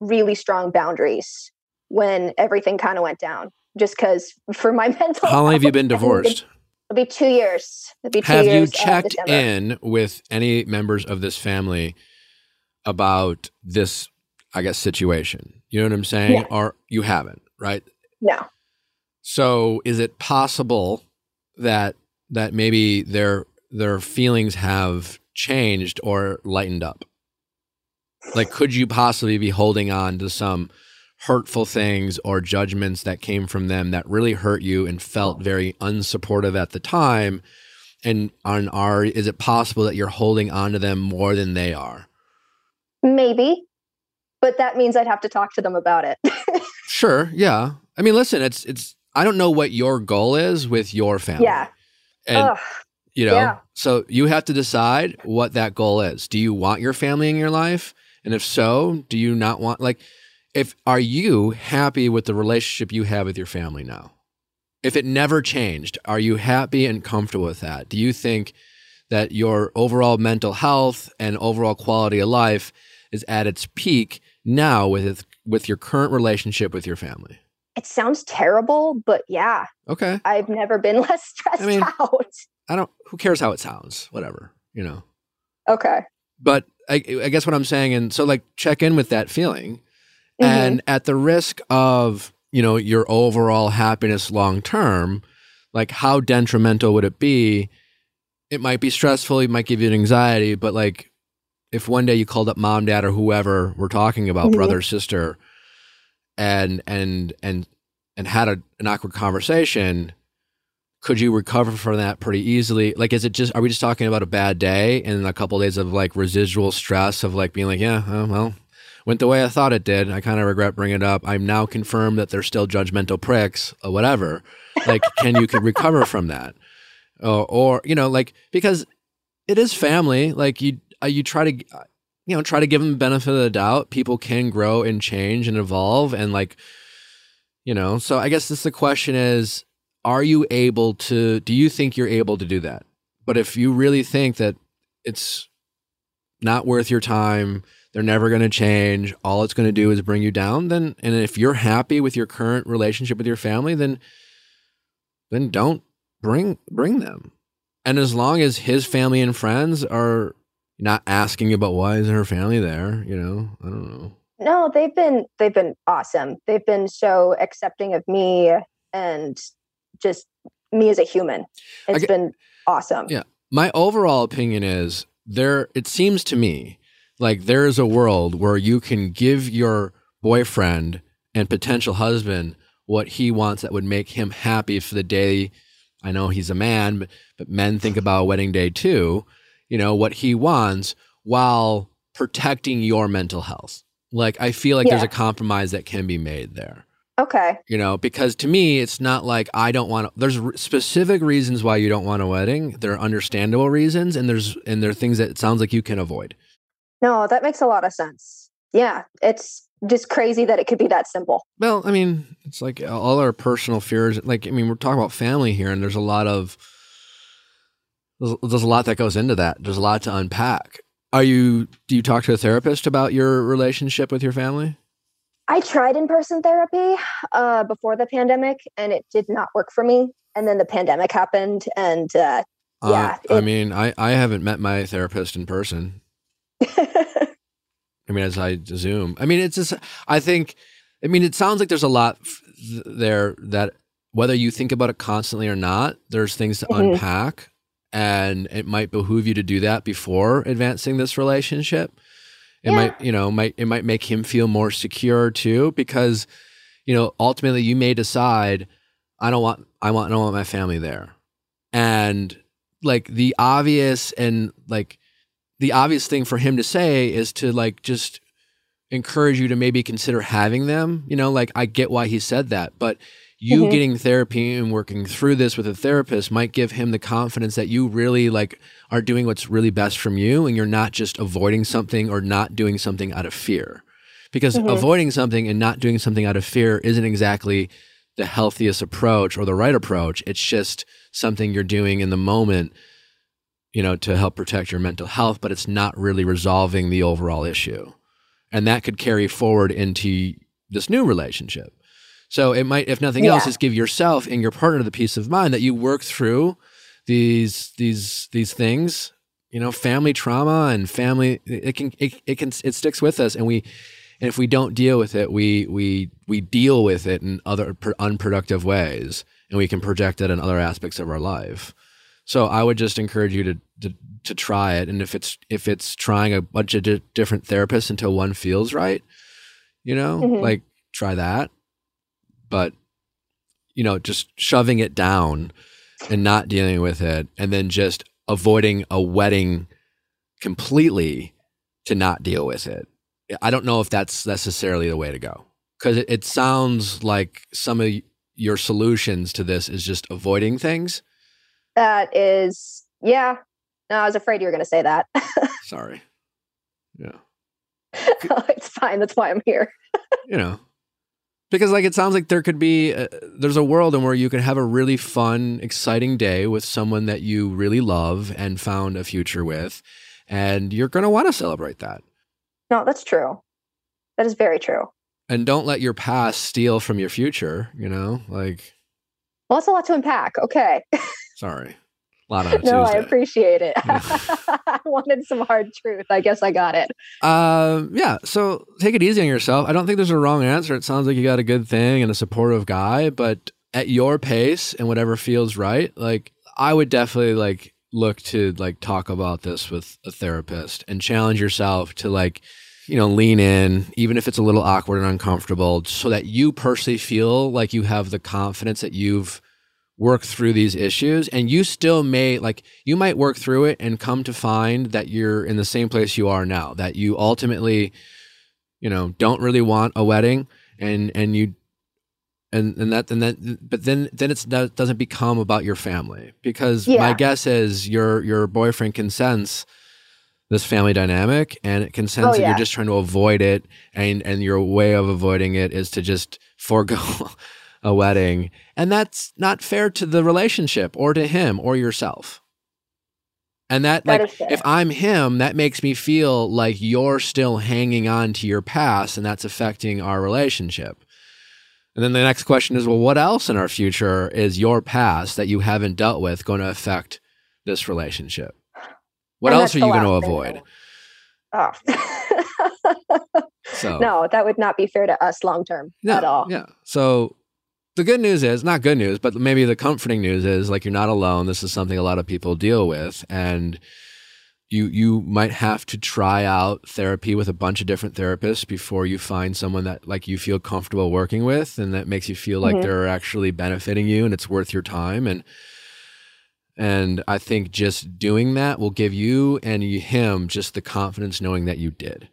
really strong boundaries when everything kind of went down, just because for my mental. How long have you been divorced? It'll be two years. It'll be two Have you years. uh, checked in with any members of this family about this, I guess, situation? You know what I'm saying? Or you haven't, right? No. So is it possible that that maybe their their feelings have changed or lightened up? Like could you possibly be holding on to some hurtful things or judgments that came from them that really hurt you and felt very unsupportive at the time? And on are is it possible that you're holding on to them more than they are? Maybe. But that means I'd have to talk to them about it. Sure, yeah. I mean, listen, it's it's I don't know what your goal is with your family. yeah. And Ugh. You know, Yeah. so you have to decide what that goal is. Do you want your family in your life? And if so, do you not want like if are you happy with the relationship you have with your family now? If it never changed, are you happy and comfortable with that? Do you think that your overall mental health and overall quality of life is at its peak now with it, with your current relationship with your family? It sounds terrible, but yeah, Okay. I've never been less stressed I mean- out. I don't who cares how it sounds, whatever, you know. Okay. but I, I guess what I'm saying, and so like check in with that feeling, Mhm. and at the risk of you know your overall happiness long term, like how detrimental would it be? It might be stressful. It might give you an anxiety, but like if one day you called up mom, dad, or whoever we're talking about, Mhm. brother, sister, and and and and had a, an awkward conversation could you recover from that pretty easily like is it just are we just talking about a bad day and a couple days of like residual stress of like being like yeah uh, well went the way i thought it did. I kind of regret bringing it up. I'm now confirmed that they're still judgmental pricks or whatever. Like can you can recover from that? Or, or you know like because it is family. Like you uh, you try to uh, you know try to give them the benefit of the doubt. People can grow and change and evolve and like you know so i guess this the question is are you able to do you think you're able to do that? But if you really think that it's not worth your time they're never going to change all it's going to do is bring you down then and if you're happy with your current relationship with your family then then don't bring bring them and as long as his family and friends are not asking about why is her family there you know i don't know No, they've been they've been awesome. They've been so accepting of me and just me as a human. It's get- been awesome. Yeah. my overall opinion is there it seems to me like there is a world where you can give your boyfriend and potential husband what he wants that would make him happy for the day. I know he's a man but, but men think about wedding day too you know what he wants while protecting your mental health. Like i feel like there's a compromise that can be made there. Okay. you know because to me it's not like i don't want to there's r- specific reasons why you don't want a wedding. There are understandable reasons and there's and there are things that it sounds like you can avoid No, that makes a lot of sense. Yeah. It's just crazy that it could be that simple. well i mean it's like all our personal fears like i mean we're talking about family here and there's a lot of there's, there's a lot that goes into that there's a lot to unpack are you do you talk to a therapist about your relationship with your family I tried in person therapy uh, before the pandemic and it did not work for me. And then the pandemic happened and uh, Yeah, uh, i it- mean i i haven't met my therapist in person I mean, as I zoom, I mean, it's just, I think, I mean, it sounds like there's a lot f- there that whether you think about it constantly or not, there's things to Mhm. unpack. And it might behoove you to do that before advancing this relationship. It Yeah. might, you know, might, it might make him feel more secure too, because, you know, ultimately you may decide, I don't want, I want, I don't want my family there. And like the obvious and like, the obvious thing for him to say is to like just encourage you to maybe consider having them. You know, like I get why he said that, but you Mhm. getting therapy and working through this with a therapist might give him the confidence that you really like are doing what's really best from you and you're not just avoiding something or not doing something out of fear. Because Mhm. avoiding something and not doing something out of fear isn't exactly the healthiest approach or the right approach. It's just something you're doing in the moment, you know, to help protect your mental health, but it's not really resolving the overall issue. And that could carry forward into this new relationship. So it might, if nothing else, Yeah. is give yourself and your partner the peace of mind that you work through these these these things. You know, family trauma and family it can it, it can it sticks with us, and we and if we don't deal with it, we we we deal with it in other unproductive ways, and we can project it in other aspects of our life. So I would just encourage you to to, to try it, and if it's if it's trying a bunch of di- different therapists until one feels right, you know, Mhm. like try that. But you know, just shoving it down and not dealing with it, and then just avoiding a wedding completely to not deal with it. I don't know if that's necessarily the way to go because it, it sounds like some of your solutions to this is just avoiding things. That is, yeah. No, I was afraid you were going to say that. Sorry. Yeah. Oh, it's fine. That's why I'm here. You know, because like it sounds like there could be, a, there's a world in where you could have a really fun, exciting day with someone that you really love and found a future with. And you're going to want to celebrate that. No, that's true. That is very true. And don't let your past steal from your future, you know? Like, Well, that's a lot to unpack. Okay. sorry. Lot on a no, I appreciate it. I wanted some hard truth. I guess I got it. Um, yeah. So take it easy on yourself. I don't think there's a wrong answer. It sounds like you got a good thing and a supportive guy, but at your pace and whatever feels right, like I would definitely like look to like talk about this with a therapist and challenge yourself to like, you know, lean in, even if it's a little awkward and uncomfortable, so that you personally feel like you have the confidence that you've worked through these issues and you still may like you might work through it and come to find that you're in the same place you are now that you ultimately you know don't really want a wedding and and you and and that and that but then then it's that doesn't become about your family because my guess is your your boyfriend can sense this family dynamic and it can sense Oh, that yeah. you're just trying to avoid it and and your way of avoiding it is to just forego a wedding and that's not fair to the relationship or to him or yourself and that, That like if i'm him that makes me feel like you're still hanging on to your past and that's affecting our relationship and then the next question is well what else in our future is your past that you haven't dealt with going to affect this relationship what And else are you going to avoid Oh. so no, that would not be fair to us long term at all. Yeah. So the good news is not good news, but maybe the comforting news is like you're not alone. This is something a lot of people deal with, and you you might have to try out therapy with a bunch of different therapists before you find someone that like you feel comfortable working with and that makes you feel like Mhm. they're actually benefiting you and it's worth your time and and I think just doing that will give you and him just the confidence knowing that you did.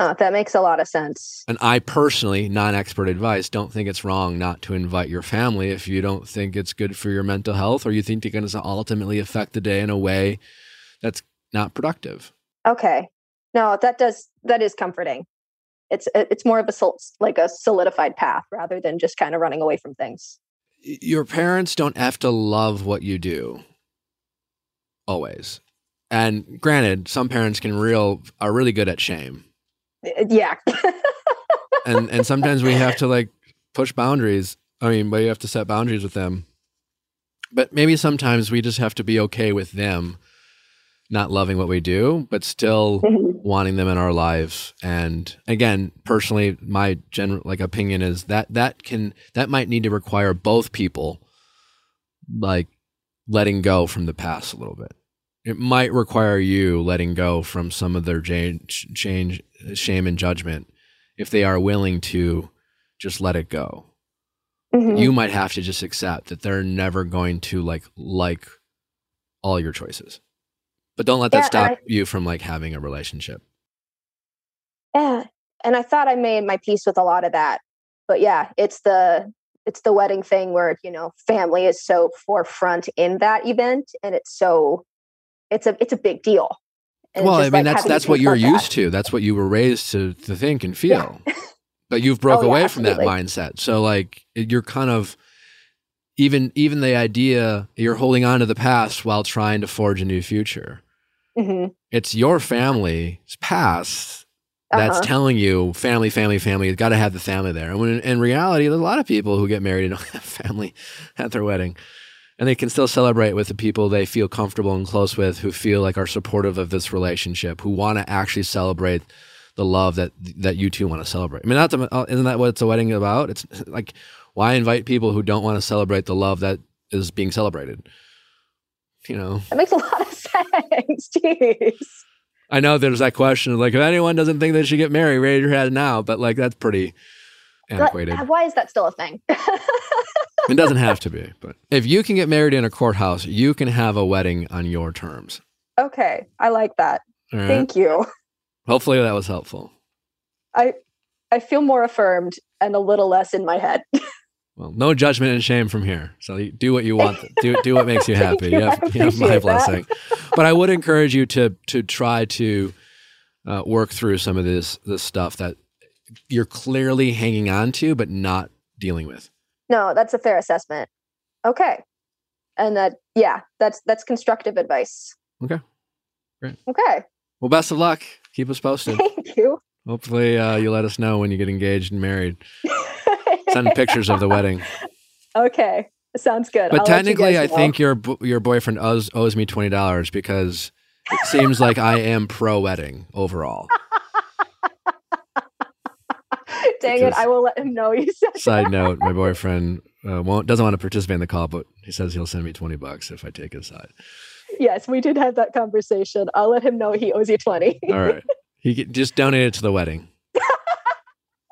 Oh, that makes a lot of sense. And I personally, non expert advice, don't think it's wrong not to invite your family if you don't think it's good for your mental health or you think you're going to ultimately affect the day in a way that's not productive. Okay. No, that does that is comforting. It's uh, it's more of a like a solidified path rather than just kind of running away from things. Your parents don't have to love what you do always. And granted, some parents can real are really good at shame. Uh, Yeah. And and sometimes we have to like push boundaries. I mean, but you have to set boundaries with them. But maybe sometimes we just have to be okay with them not loving what we do, but still wanting them in our lives. And again, personally, my general like opinion is that that can that might need to require both people like letting go from the past a little bit. It might require you letting go from some of their change, change shame and judgment if they are willing to just let it go. Mhm. You might have to just accept that they're never going to like like all your choices. But don't let that Yeah, stop I- you from like having a relationship. Yeah. and I thought I made my peace with a lot of that. But yeah, it's the it's the wedding thing where you know family is so forefront in that event, and it's so it's a it's a big deal. And well, I mean, like, that's that's what you're that. used to. That's what you were raised to to think and feel. But you've broke Oh, yeah, away from that mindset. So like you're kind of even even the idea you're holding on to the past while trying to forge a new future. Mhm. It's your family's past that's Uh-huh. telling you family, family, family. You've got to have the family there. And when in reality, there's a lot of people who get married and don't have family at their wedding. And they can still celebrate with the people they feel comfortable and close with, who feel like are supportive of this relationship, who want to actually celebrate the love that that you two want to celebrate. I mean, to, uh, isn't that what it's a wedding about? It's like why invite people who don't want to celebrate the love that is being celebrated? You know, That makes a lot of sense. Jeez. I know there's that question of like if anyone doesn't think they should get married, raise your hand now. But like that's pretty antiquated. why is that still a thing? It doesn't have to be, but if you can get married in a courthouse, you can have a wedding on your terms. okay, I like that. All right. Thank you. Hopefully that was helpful. I I feel more affirmed and a little less in my head. Well, no judgment and shame from here. So do what you want. do do what makes you happy. you. You have, you have my that. blessing. But I would encourage you to to try to uh, work through some of this this stuff that you're clearly hanging on to, but not dealing with. No, that's a fair assessment. Okay. And that yeah, that's that's constructive advice. Okay. Great. Okay. Well, best of luck. Keep us posted. Thank you. Hopefully, uh, you let us know when you get engaged and married. Send pictures of the wedding. okay. Sounds good. But I'll technically, I know. think your your boyfriend owes owes me twenty dollars because it seems like I am pro wedding overall. Dang it, I will let him know you said Side note: My boyfriend uh, won't doesn't want to participate in the call, but he says he'll send me twenty bucks if I take his side. Yes, we did have that conversation. I'll let him know he owes you 20. All right, he get, just donate it to the wedding.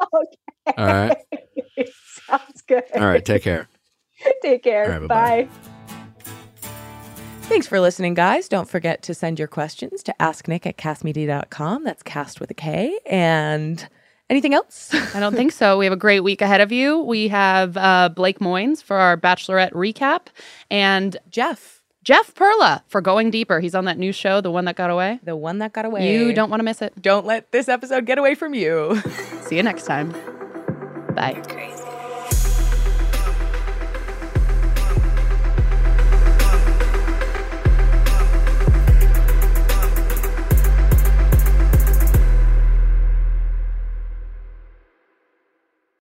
okay. All right, Sounds good. all right. Take care. Take care. All right, bye-bye. Bye. Thanks for listening, guys. Don't forget to send your questions to asknick at kastmedia.com. That's cast with a K. And anything else? I don't think so. We have a great week ahead of you. We have uh, Blake Moynes for our Bachelorette recap and Jeff, Jeff Perla for Going Deeper. He's on that new show, The One That Got Away. the one that got away. You don't want to miss it. Don't let this episode get away from you. See you next time. Bye. Crazy.